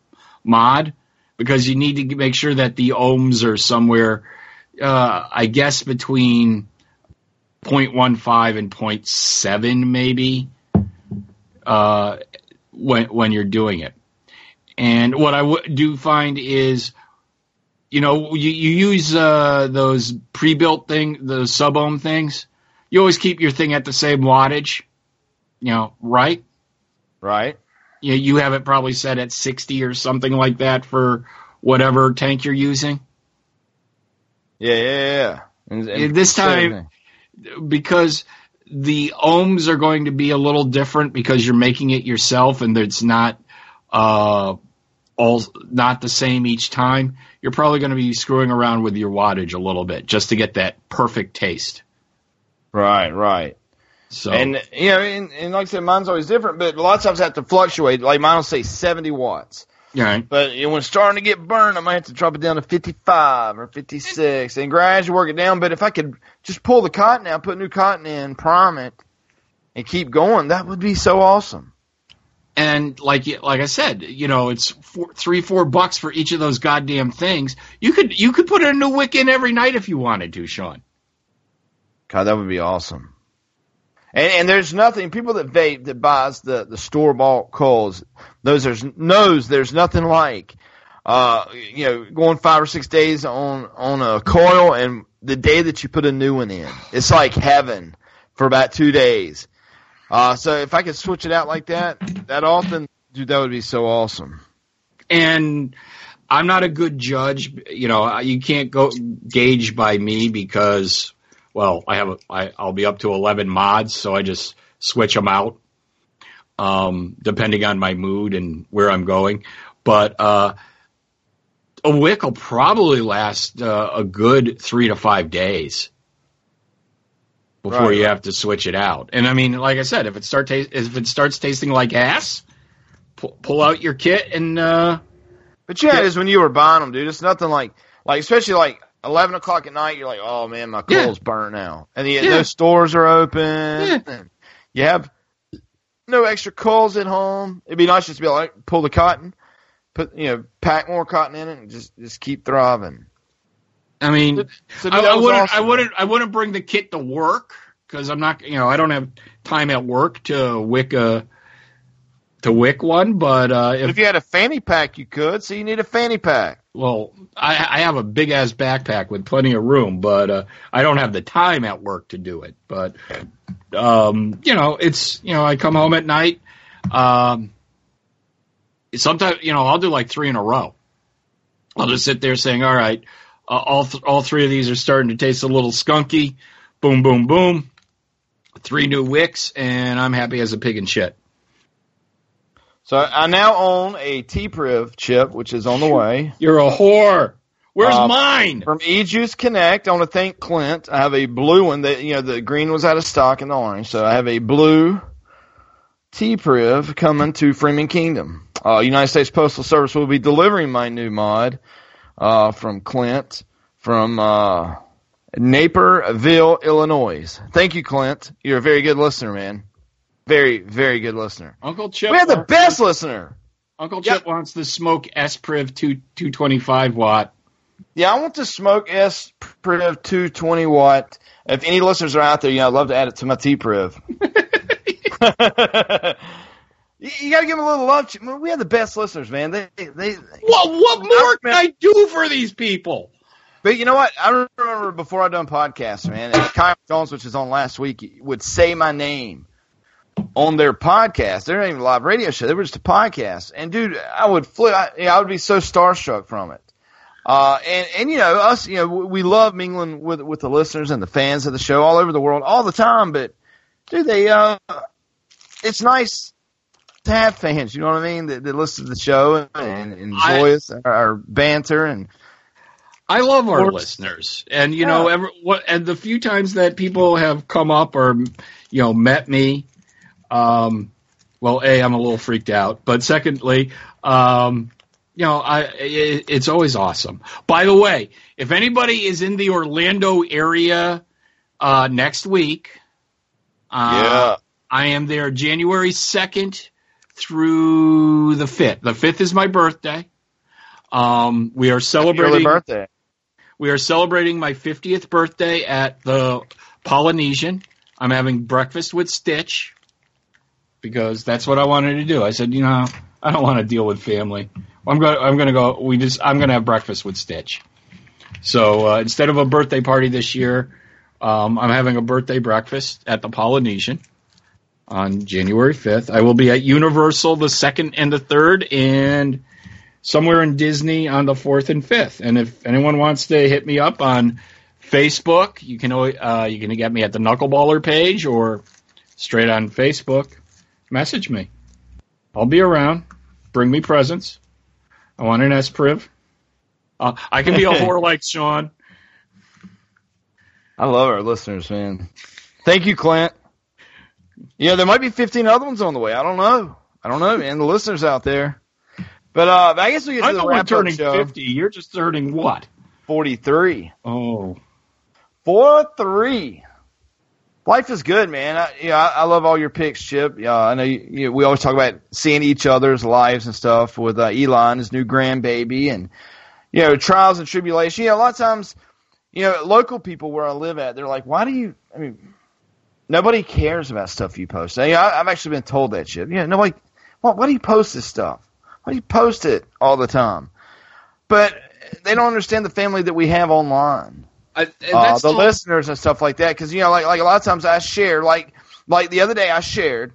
B: mod, because you need to make sure that the ohms are somewhere, uh, I guess between 0.15 and 0.7 maybe uh, when when you're doing it. And what I w- do find is, you know, you, you use uh, those pre-built thing, the sub ohm things. You always keep your thing at the same wattage, you know, right?
A: Right?
B: You you have it probably set at 60 or something like that for whatever tank you're using.
A: Yeah, yeah, yeah. And, and
B: This time- because the ohms are going to be a little different because you're making it yourself and it's not uh, all not the same each time. You're probably going to be screwing around with your wattage a little bit just to get that perfect taste.
A: Right, right.
B: So
A: And you know, and, and like I said, mine's always different, but a lot of times I have to fluctuate. Like mine will say 70 watts.
B: yeah,
A: But you know, when it's starting to get burned, I might have to drop it down to 55 or 56 and gradually work it down. But if I could just pull the cotton out, put new cotton in, prime it, and keep going, that would be so awesome.
B: and like like I said, you know, it's four, three four bucks for each of those goddamn things. You could you could put a new wick in every night if you wanted to, Sean.
A: God, that would be awesome. And, and there's nothing, people that vape that buys the, the store bought coils, those there's, knows there's nothing like, uh, you know, going five or six days on, on a coil and the day that you put a new one in. It's like heaven for about two days. Uh, so if I could switch it out like that, that often, dude, that would be so awesome.
B: and I'm not a good judge. You know, you can't go gauge by me because, well, I have a, I, I'll be up to 11 mods, so I just switch them out, um, depending on my mood and where I'm going. But uh, a wick will probably last uh, a good three to five days before
A: Right,
B: you have to switch it out. And I mean, like I said, if it start ta- if it starts tasting like ass, pull, pull out your kit and. Uh,
A: But yeah, it is when you were buying them, dude. It's nothing like, like especially like eleven o'clock at night. You're like, oh man, my
B: Yeah.
A: burnt now, and the,
B: Yeah.
A: those stores are open.
B: Yeah.
A: And you have no extra coils at home. It'd be nice just to be like pull the cotton, put you know, pack more cotton in it, and just just keep thriving.
B: I mean,
A: So, dude,
B: I, I wouldn't.
A: awesome,
B: I wouldn't. I wouldn't bring the kit to work because I'm not. You know, I don't have time at work to wick a to wick one. But uh,
A: But
B: if,
A: if you had a fanny pack, you could. So you need a fanny pack.
B: Well, I, I have a big ass backpack with plenty of room, but uh, I don't have the time at work to do it. But um, you know, it's you know, I come home at night. Um, sometimes you know, I'll do like three in a row. I'll just sit there saying, "All right, uh, all th- all three of these are starting to taste a little skunky." Boom, boom, boom. Three new wicks, and I'm happy as a pig in shit.
A: So I now own a T-Priv chip, which is on the way.
B: You're a whore. Where's
A: Um,
B: mine?
A: From E Juice Connect, I want to thank Clint. I have a blue one that you know the green was out of stock and the orange, so I have a blue T Priv coming to Freeman Kingdom. Uh, United States Postal Service will be delivering my new mod uh, from Clint from uh, Naperville, Illinois. Thank you, Clint. You're a very good listener, man. Very, very good listener.
B: Uncle Chip.
A: We have the
B: wants-
A: best listener.
B: Uncle
A: Yeah.
B: Chip wants the SMOK S Priv two two twenty five watt.
A: Yeah, I want to SMOK S Priv 220 watt. If any listeners are out there, yeah, I'd love to add it to my T Priv. you, you got to give them a little love. We have the best listeners, man. They, they,
B: What what more can I do for these people?
A: but you know what? I remember before I done podcasts, man. Kyle Jones, which is on last week, would say my name on their podcast. They're not even a live radio show. They were just a podcast. And dude, I would flip. I, I would be so starstruck from it. Uh, and, and you know, us, you know, we love mingling with, with the listeners and the fans of the show all over the world all the time, but dude, they, uh, it's nice to have fans, you know what I mean? That, that listen to the show and enjoy
B: I-
A: us, our banter and,
B: I love our listeners, and you know,
A: Yeah.
B: ever, what, and the few times that people have come up or you know met me, um, well, a I'm a little freaked out, but secondly, um, you know, I it, it's always awesome. By the way, if anybody is in the Orlando area uh, next week, uh, I am there January second through the fifth. The fifth is my birthday. Um, we are celebrating
A: birthday.
B: we are celebrating my 50th birthday at the Polynesian. I'm having breakfast with Stitch because that's what I wanted to do. I said, you know, I don't want to deal with family. I'm going. I'm going to go. We just. I'm going to have breakfast with Stitch. So uh, instead of a birthday party this year, um, I'm having a birthday breakfast at the Polynesian on January 5th. I will be at Universal the second and the third, and somewhere in Disney on the fourth and fifth. And if anyone wants to hit me up on Facebook, you can uh, you can get me at the Knuckleballer page or straight on Facebook. Message me. I'll be around. Bring me presents. I want an S Priv. Uh, I can be a whore like Sean.
A: I love our listeners, man. Thank you, Clint. Yeah, there might be 15 other ones on the way. I don't know. I don't know, man. The listeners out there. But uh, I guess we get to
B: I'm
A: the
B: the one
A: wrap
B: turning
A: show.
B: 50. You're just turning what?
A: 43.
B: Oh.
A: Four three. Life is good, man. I, yeah, I, I love all your picks, Chip. Yeah, I know you, you, we always talk about seeing each other's lives and stuff with uh, Elon, his new grandbaby, and you know trials and tribulation. Yeah, a lot of times, you know, local people where I live at, they're like, "Why do you?" I mean, nobody cares about stuff you post. I, I've actually been told that shit. Yeah, nobody. Why, why do you post this stuff? Why do you post it all the time? But they don't understand the family that we have online
B: I,
A: uh, the
B: all-
A: listeners and stuff like that. Because you know, like like a lot of times I share, like like the other day I shared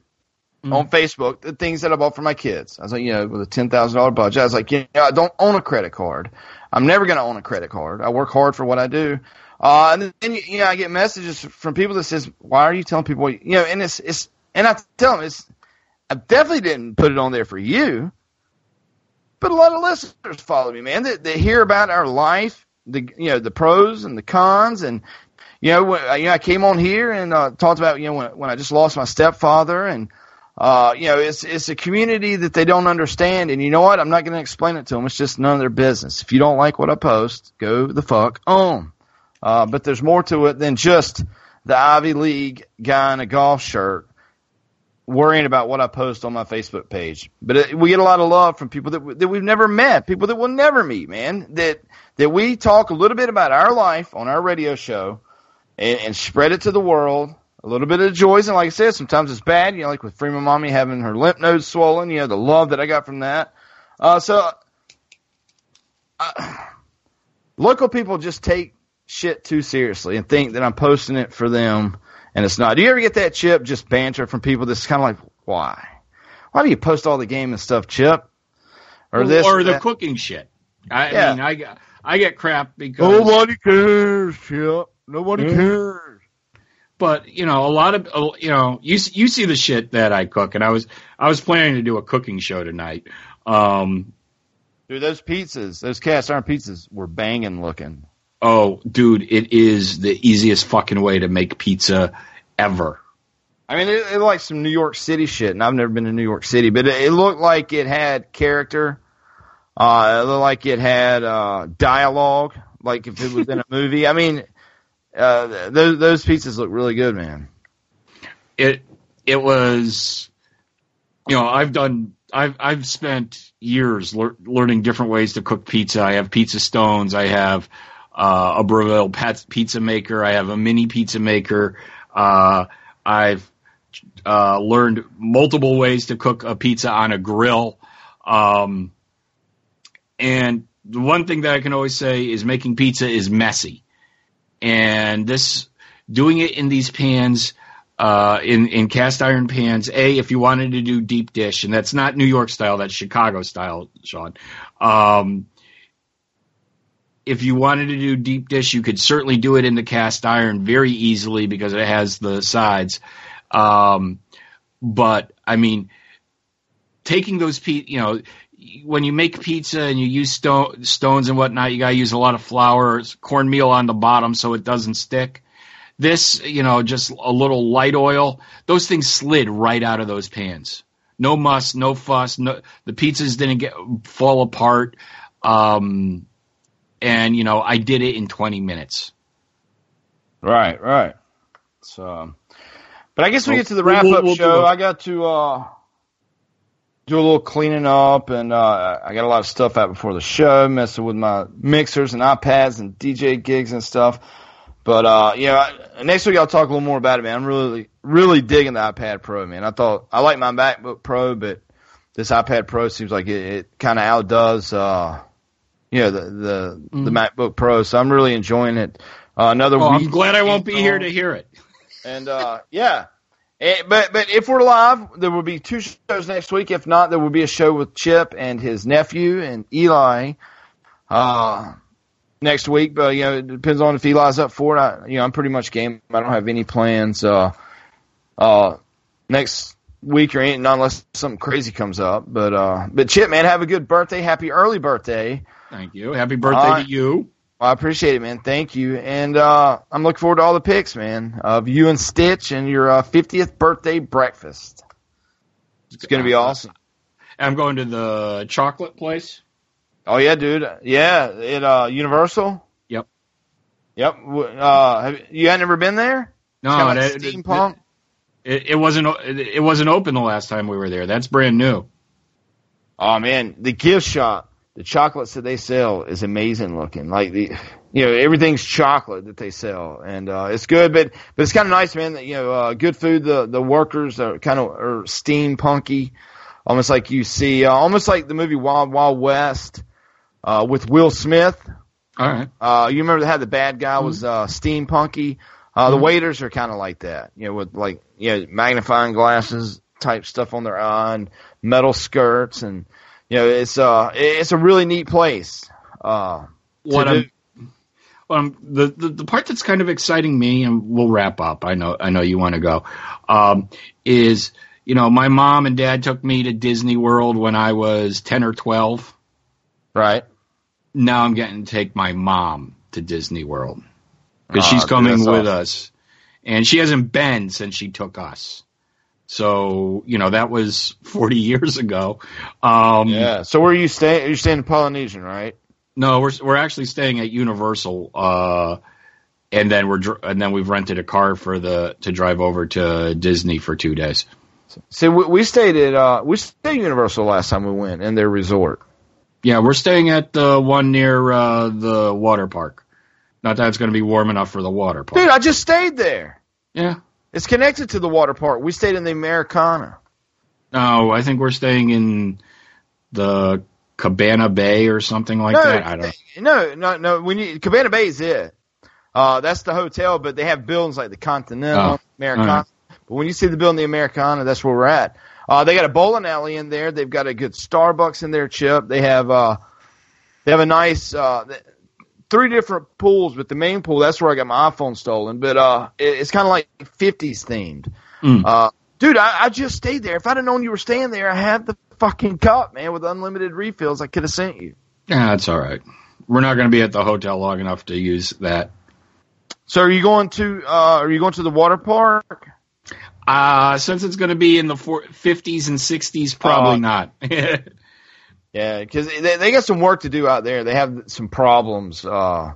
B: Mm-hmm.
A: on Facebook the things that I bought for my kids. I was like, you know, with a ten thousand dollar budget, I was like, you know, I don't own a credit card. I'm never going to own a credit card. I work hard for what I do. Uh, and then you you know, I get messages from people that says, "Why are you telling people?" You know, and it's it's and I tell them it's I definitely didn't put it on there for you. But a lot of listeners follow me, man. They, they hear about our life, the you know the pros and the cons, and you know when you know, I came on here and uh, talked about you know when, when I just lost my stepfather, and uh, you know it's it's a community that they don't understand, and you know what? I'm not going to explain it to them. It's just none of their business. If you don't like what I post, go the fuck on. Uh, but there's more to it than just the Ivy League guy in a golf shirt worrying about what I post on my Facebook page. But it, we get a lot of love from people that that we've never met, people that we'll never meet, man. That that we talk a little bit about our life on our radio show and, and spread it to the world. A little bit of the joys, and like I said, sometimes it's bad. You know, like with Freeman Mommy having her lymph nodes swollen. You know, the love that I got from that. Uh, so, uh, local people just take shit too seriously and think that I'm posting it for them and it's not. Do you ever get that chip just banter from people that's kind of like, why? Why do you post all the game and stuff, Chip? Or this
B: or the
A: that?
B: cooking shit. I,
A: Yeah.
B: I mean, I got I get crap because
A: Nobody cares, Chip. Nobody cares.
B: but you know a lot of uh, you know you s- you see the shit that I cook and I was I was planning to do a cooking show tonight um
A: Dude, those pizzas, those cast iron pizzas were banging looking.
B: Oh, dude, it is the easiest fucking way to make pizza ever.
A: I mean, it, it like some New York City shit, and I've never been to New York City, but it, it looked like it had character. Uh, it looked like it had uh, dialogue, like if it was in a movie. I mean, uh, those those pizzas look really good, man.
B: It it was, you know, I've done. I've I've spent years lear- learning different ways to cook pizza. I have pizza stones. I have uh, a Breville pizza maker. I have a mini pizza maker. Uh, I've uh, learned multiple ways to cook a pizza on a grill. Um, and the one thing that I can always say is making pizza is messy. And this, doing it in these pans, uh, in, in cast iron pans, A, if you wanted to do deep dish, and that's not New York style, that's Chicago style, Sean. Um, if you wanted to do deep dish, you could certainly do it in the cast iron very easily because it has the sides. Um, but I mean, taking those pe- you know, when you make pizza and you use stone, stones and whatnot, you got to use a lot of flour, cornmeal on the bottom so it doesn't stick. This, you know, just a little light oil. Those things slid right out of those pans. No muss, no fuss. No, the pizzas didn't get fall apart. Um, and you know, I did it in 20 minutes.
A: Right, right. So, but I guess we get to the wrap
B: we'll-
A: up
B: we'll
A: show. I got to uh, do a little cleaning up, and uh, I got a lot of stuff out before the show, messing with my mixers and iPads and DJ gigs and stuff. But uh, you know, next week I'll talk a little more about it, man. I'm really, really digging the iPad Pro, man. I thought I like my MacBook Pro, but this iPad Pro seems like it, it kind of outdoes, uh, you know, the the, the MacBook Pro. So I'm really enjoying it. Uh, another
B: Oh, I'm glad I won't be here to hear it.
A: And uh, yeah, Eh, but but if we're live, there will be two shows next week. If not, there will be a show with Chip and his nephew and Eli uh, next week. But you know, it depends on if Eli's up for it. I, you know, I'm pretty much game. I don't have any plans uh, uh, next week or anything, not unless something crazy comes up. But uh, but Chip, man, have a good birthday. Happy early birthday.
B: Thank you. Happy birthday
A: right.
B: to you.
A: I appreciate it, man. Thank you. And uh, I'm looking forward to all the pics, man, of you and Stitch and your uh, 50th birthday breakfast. It's going to be awesome.
B: I'm going to the chocolate place.
A: Oh, yeah, dude. Yeah, at uh, Universal?
B: Yep.
A: Yep. Uh, have, you had never been there?
B: No,
A: like
B: that-
A: steampunk.
B: It, it wasn't. It, it wasn't open the last time we were there. That's brand new.
A: Oh, man. The gift shop, the chocolates that they sell is amazing looking. Like, the, you know, everything's chocolate that they sell. And uh, it's good, but, but it's kind of nice, man, that, you know, uh, good food. The, the workers are kind of are steampunky. almost like you see, uh, almost like the movie Wild Wild West uh, with Will Smith.
B: All right.
A: Uh, you remember how the bad guy was uh, steampunky? Uh, the waiters are kind of like that, you know, with like you know magnifying glasses type stuff on their eye and metal skirts, and you know it's uh it's a really neat place. Uh,
B: What I'm,
A: do.
B: um, the, the the part that's kind of exciting me, and we'll wrap up. I know I know you want to go. Um, is you know my mom and dad took me to Disney World when I was ten or twelve.
A: right?
B: Now I'm getting to take my mom to Disney World because
A: Aw,
B: she's coming with
A: awesome.
B: us, and she hasn't been since she took us. So you know that was 40 years ago. Um,
A: Yeah. So where are you staying? You're staying in Polynesian, right?
B: No, we're we're actually staying at Universal, uh, and then we're and then we've rented a car for the to drive over to Disney for two days.
A: See, we, we stayed at uh, we stayed at Universal last time we went in their resort.
B: Yeah, we're staying at the one near uh, the water park. Not that it's going to be warm enough for the water park.
A: Dude, I just stayed there.
B: Yeah.
A: It's connected to the water park. We stayed in the Americana.
B: No, I think we're staying in the Cabana Bay or something like
A: no,
B: that. I don't.
A: no, no, no. When you Cabana Bay is it. Uh, that's the hotel, but they have buildings like the Continental,
B: Oh,
A: Americana.
B: alright.
A: But when you see the building, the Americana, that's where we're at. Uh, they got a bowling alley in there. They've got a good Starbucks in there, Chip. They have uh, they have a nice uh, three different pools, but the main pool that's where I got my iPhone stolen. But uh, it, it's kind of like 50s themed.
B: Mm.
A: Uh, dude, I, I just stayed there. If I'd have known you were staying there, I had the fucking cup, man, with unlimited refills. I could have sent you.
B: Yeah, that's all right. We're not going to be at the hotel long enough to use that.
A: So are you going to uh, are you going to the water park?
B: Uh, since it's going to be in the four, 50s and 60s, probably
A: Oh.
B: not.
A: Yeah, because they, they got some work to do out there. They have some problems, uh,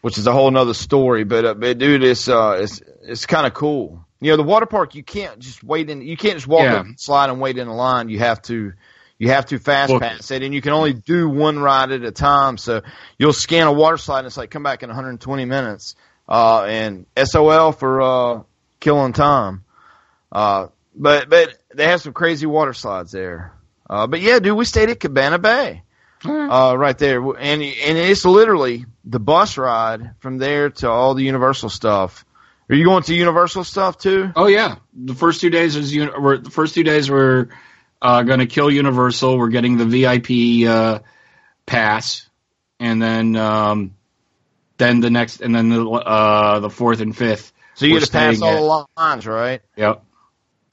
A: which is a whole nother story. But, uh, but dude, it's uh, it's it's kind of cool. You know, the water park you can't just wait in. You can't just walk
B: Yeah.
A: up and slide and wait in a line. You have to. You have to fast
B: Book
A: pass it, and you can only do one ride at a time. So you'll scan a water slide, and it's like come back in 120 minutes. Uh, and SOL for uh, killing time. Uh, but but they have some crazy water slides there. Uh, but yeah, dude, we stayed at Cabana Bay, uh, right there, and and it's literally the bus ride from there to all the Universal stuff. Are you going to Universal stuff too?
B: oh yeah, the first two days is uni- we're, the first two days we're uh, going to kill Universal. We're getting the VIP uh, pass, and then um, then the next, and then the uh, the fourth and fifth.
A: So you get to pass all the lines, right?
B: Yep.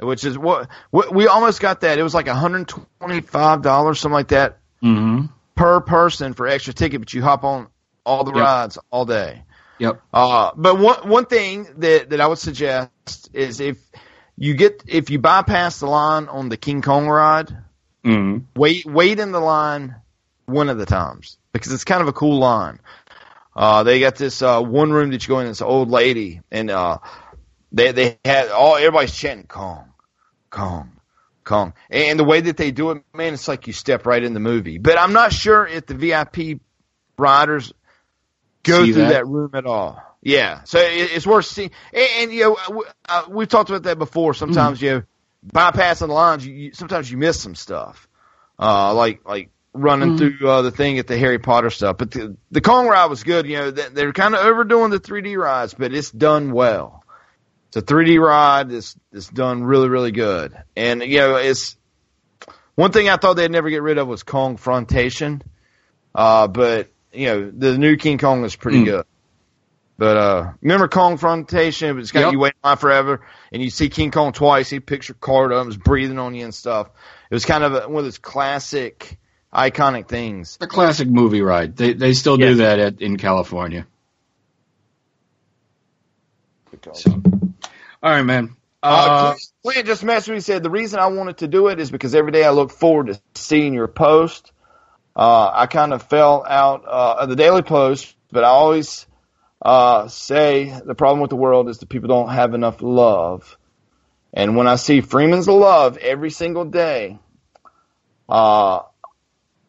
A: Which is what we we almost got that. It was like 125 dollars, something like that,
B: Mm-hmm.
A: per person for extra ticket. But you hop on all the
B: Yep.
A: rides all day.
B: Yep.
A: Uh, but one one thing that that I would suggest is if you get if you bypass the line on the King Kong ride,
B: Mm-hmm.
A: wait wait in the line one of the times because it's kind of a cool line. Uh, they got this uh, one room that you go in. It's an old lady, and uh, they they had all everybody's chanting Kong, Kong, Kong, and the way that they do it, man, it's like you step right in the movie. But I'm not sure if the VIP riders go
B: See
A: through
B: that?
A: that? room at all. Yeah, so it, it's worth seeing. And, and you know, w- uh, we've talked about that before. Sometimes you know, bypassing the lines, you, you sometimes you miss some stuff, uh, like like running through uh, the thing at the Harry Potter stuff. But the the Kong ride was good. You know, they, they're kind of overdoing the 3D rides, but it's done well. It's a 3D ride. It's it's done really really good. And you know, it's one thing I thought they'd never get rid of was Kongfrontation. Uh, but you know, the new King Kong is pretty
B: Mm.
A: good. But uh, remember Kongfrontation? It's got
B: Yep.
A: you waiting in line forever, and you see King Kong twice. He picks your card up, is breathing on you and stuff. It was kind of a, one of those classic, iconic things.
B: The classic movie ride. They they still
A: Yes.
B: do that at, in California. So, all right, man.
A: Uh,
B: Uh,
A: Clint- just messaged me. He said the reason I wanted to do it is because every day I look forward to seeing your post. Uh, I kind of fell out uh, of the daily post, but I always uh, say the problem with the world is that people don't have enough love. And when I see Freeman's love every single day, uh,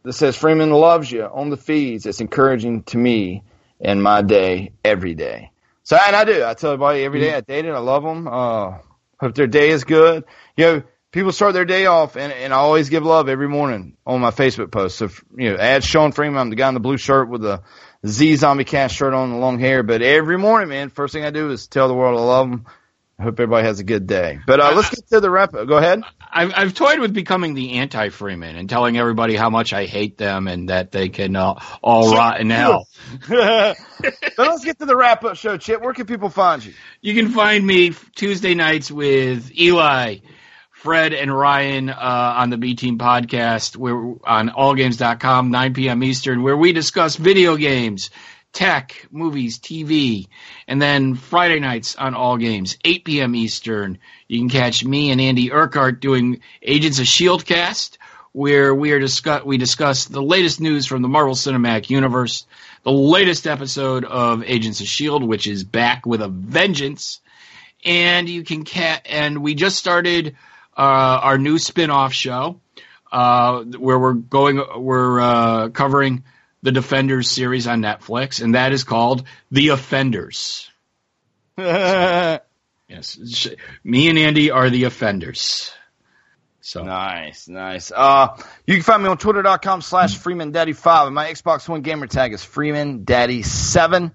A: that says Freeman loves you on the feeds, it's encouraging to me in my day every day. So, and I do. I tell everybody every day I date it. I love them. Uh, hope their day is good. You know, people start their day off, and, and I always give love every morning on my Facebook post. So, you know, add Sean Freeman. I'm the guy in the blue shirt with the Z Zombie Cast shirt on the long hair. But every morning, man, first thing I do is tell the world I love them. I hope everybody has a good day. But uh, let's get to the wrap. Go ahead.
B: I've I've toyed with becoming the anti Freeman and telling everybody how much I hate them and that they can uh, all rot in hell.
A: but let's get to the wrap up show, Chip. Where can people find you?
B: You can find me Tuesday nights with Eli, Fred, and Ryan uh, on the B Team podcast. We're on allgames.com, 9 p.m. Eastern, where we discuss video games, tech, movies, TV. And then Friday nights on All Games, 8 p.m. Eastern. You can catch me and Andy Urquhart doing Agents of S.H.I.E.L.D. cast, where we are discuss we discuss the latest news from the Marvel Cinematic Universe, the latest episode of Agents of S.H.I.E.L.D., which is back with a vengeance and you can ca- and we just started uh, our new spin-off show uh, where we're going we're uh, covering the Defenders series on Netflix, and that is called The Offenders. Yes, me and Andy are the offenders. So
A: Nice, nice. Uh, you can find me on twitter.com slash freemandaddy5 and my Xbox One gamer tag is freemandaddy7.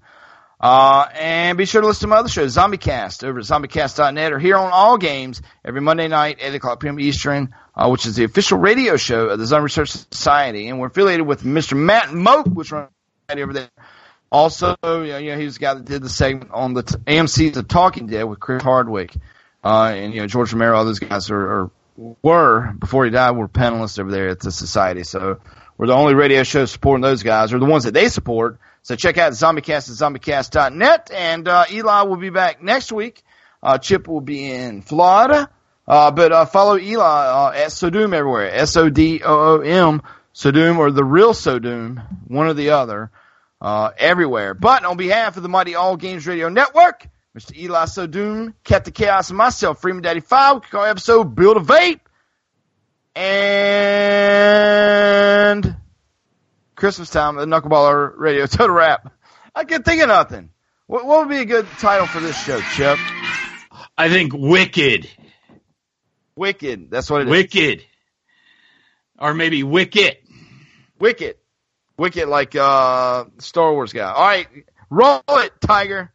A: Uh, and be sure to listen to my other shows, ZombieCast, over at zombiecast.net or here on All Games every Monday night, 8 o'clock p.m. Eastern, uh, which is the official radio show of the Zombie Research Society. And we're affiliated with Mr. Matt Mogk, which runs right over there. Also, you know, you know, he was the guy that did the segment on the t- AMC's The Talking Dead with Chris Hardwick. Uh, and, you know, George Romero, all those guys are, are were before he died were panelists over there at the society. So we're the only radio show supporting those guys, or the ones that they support. So check out ZombieCast at ZombieCast.net, and uh, Eli will be back next week. Uh, Chip will be in Florida, uh, but uh, follow Eli uh, at Sodoom everywhere. S O D O O M Sodoom or the real Sodoom, one or the other, uh, everywhere. But on behalf of the Mighty All Games Radio Network, Mr. Eli Sodoom, Cat the Chaos, and myself, Freeman Daddy Five, we call episode Build a Vape. And Christmas time, the Knuckleballer Radio Total Rap. I can't think of nothing. What, what would be a good title for this show, Chip?
B: I think Wicked.
A: Wicked. That's what it is.
B: Wicked. Or maybe Wicket.
A: Wicked. Wicked like uh Star Wars guy. All right, roll it, Tiger.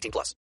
D: 18 plus.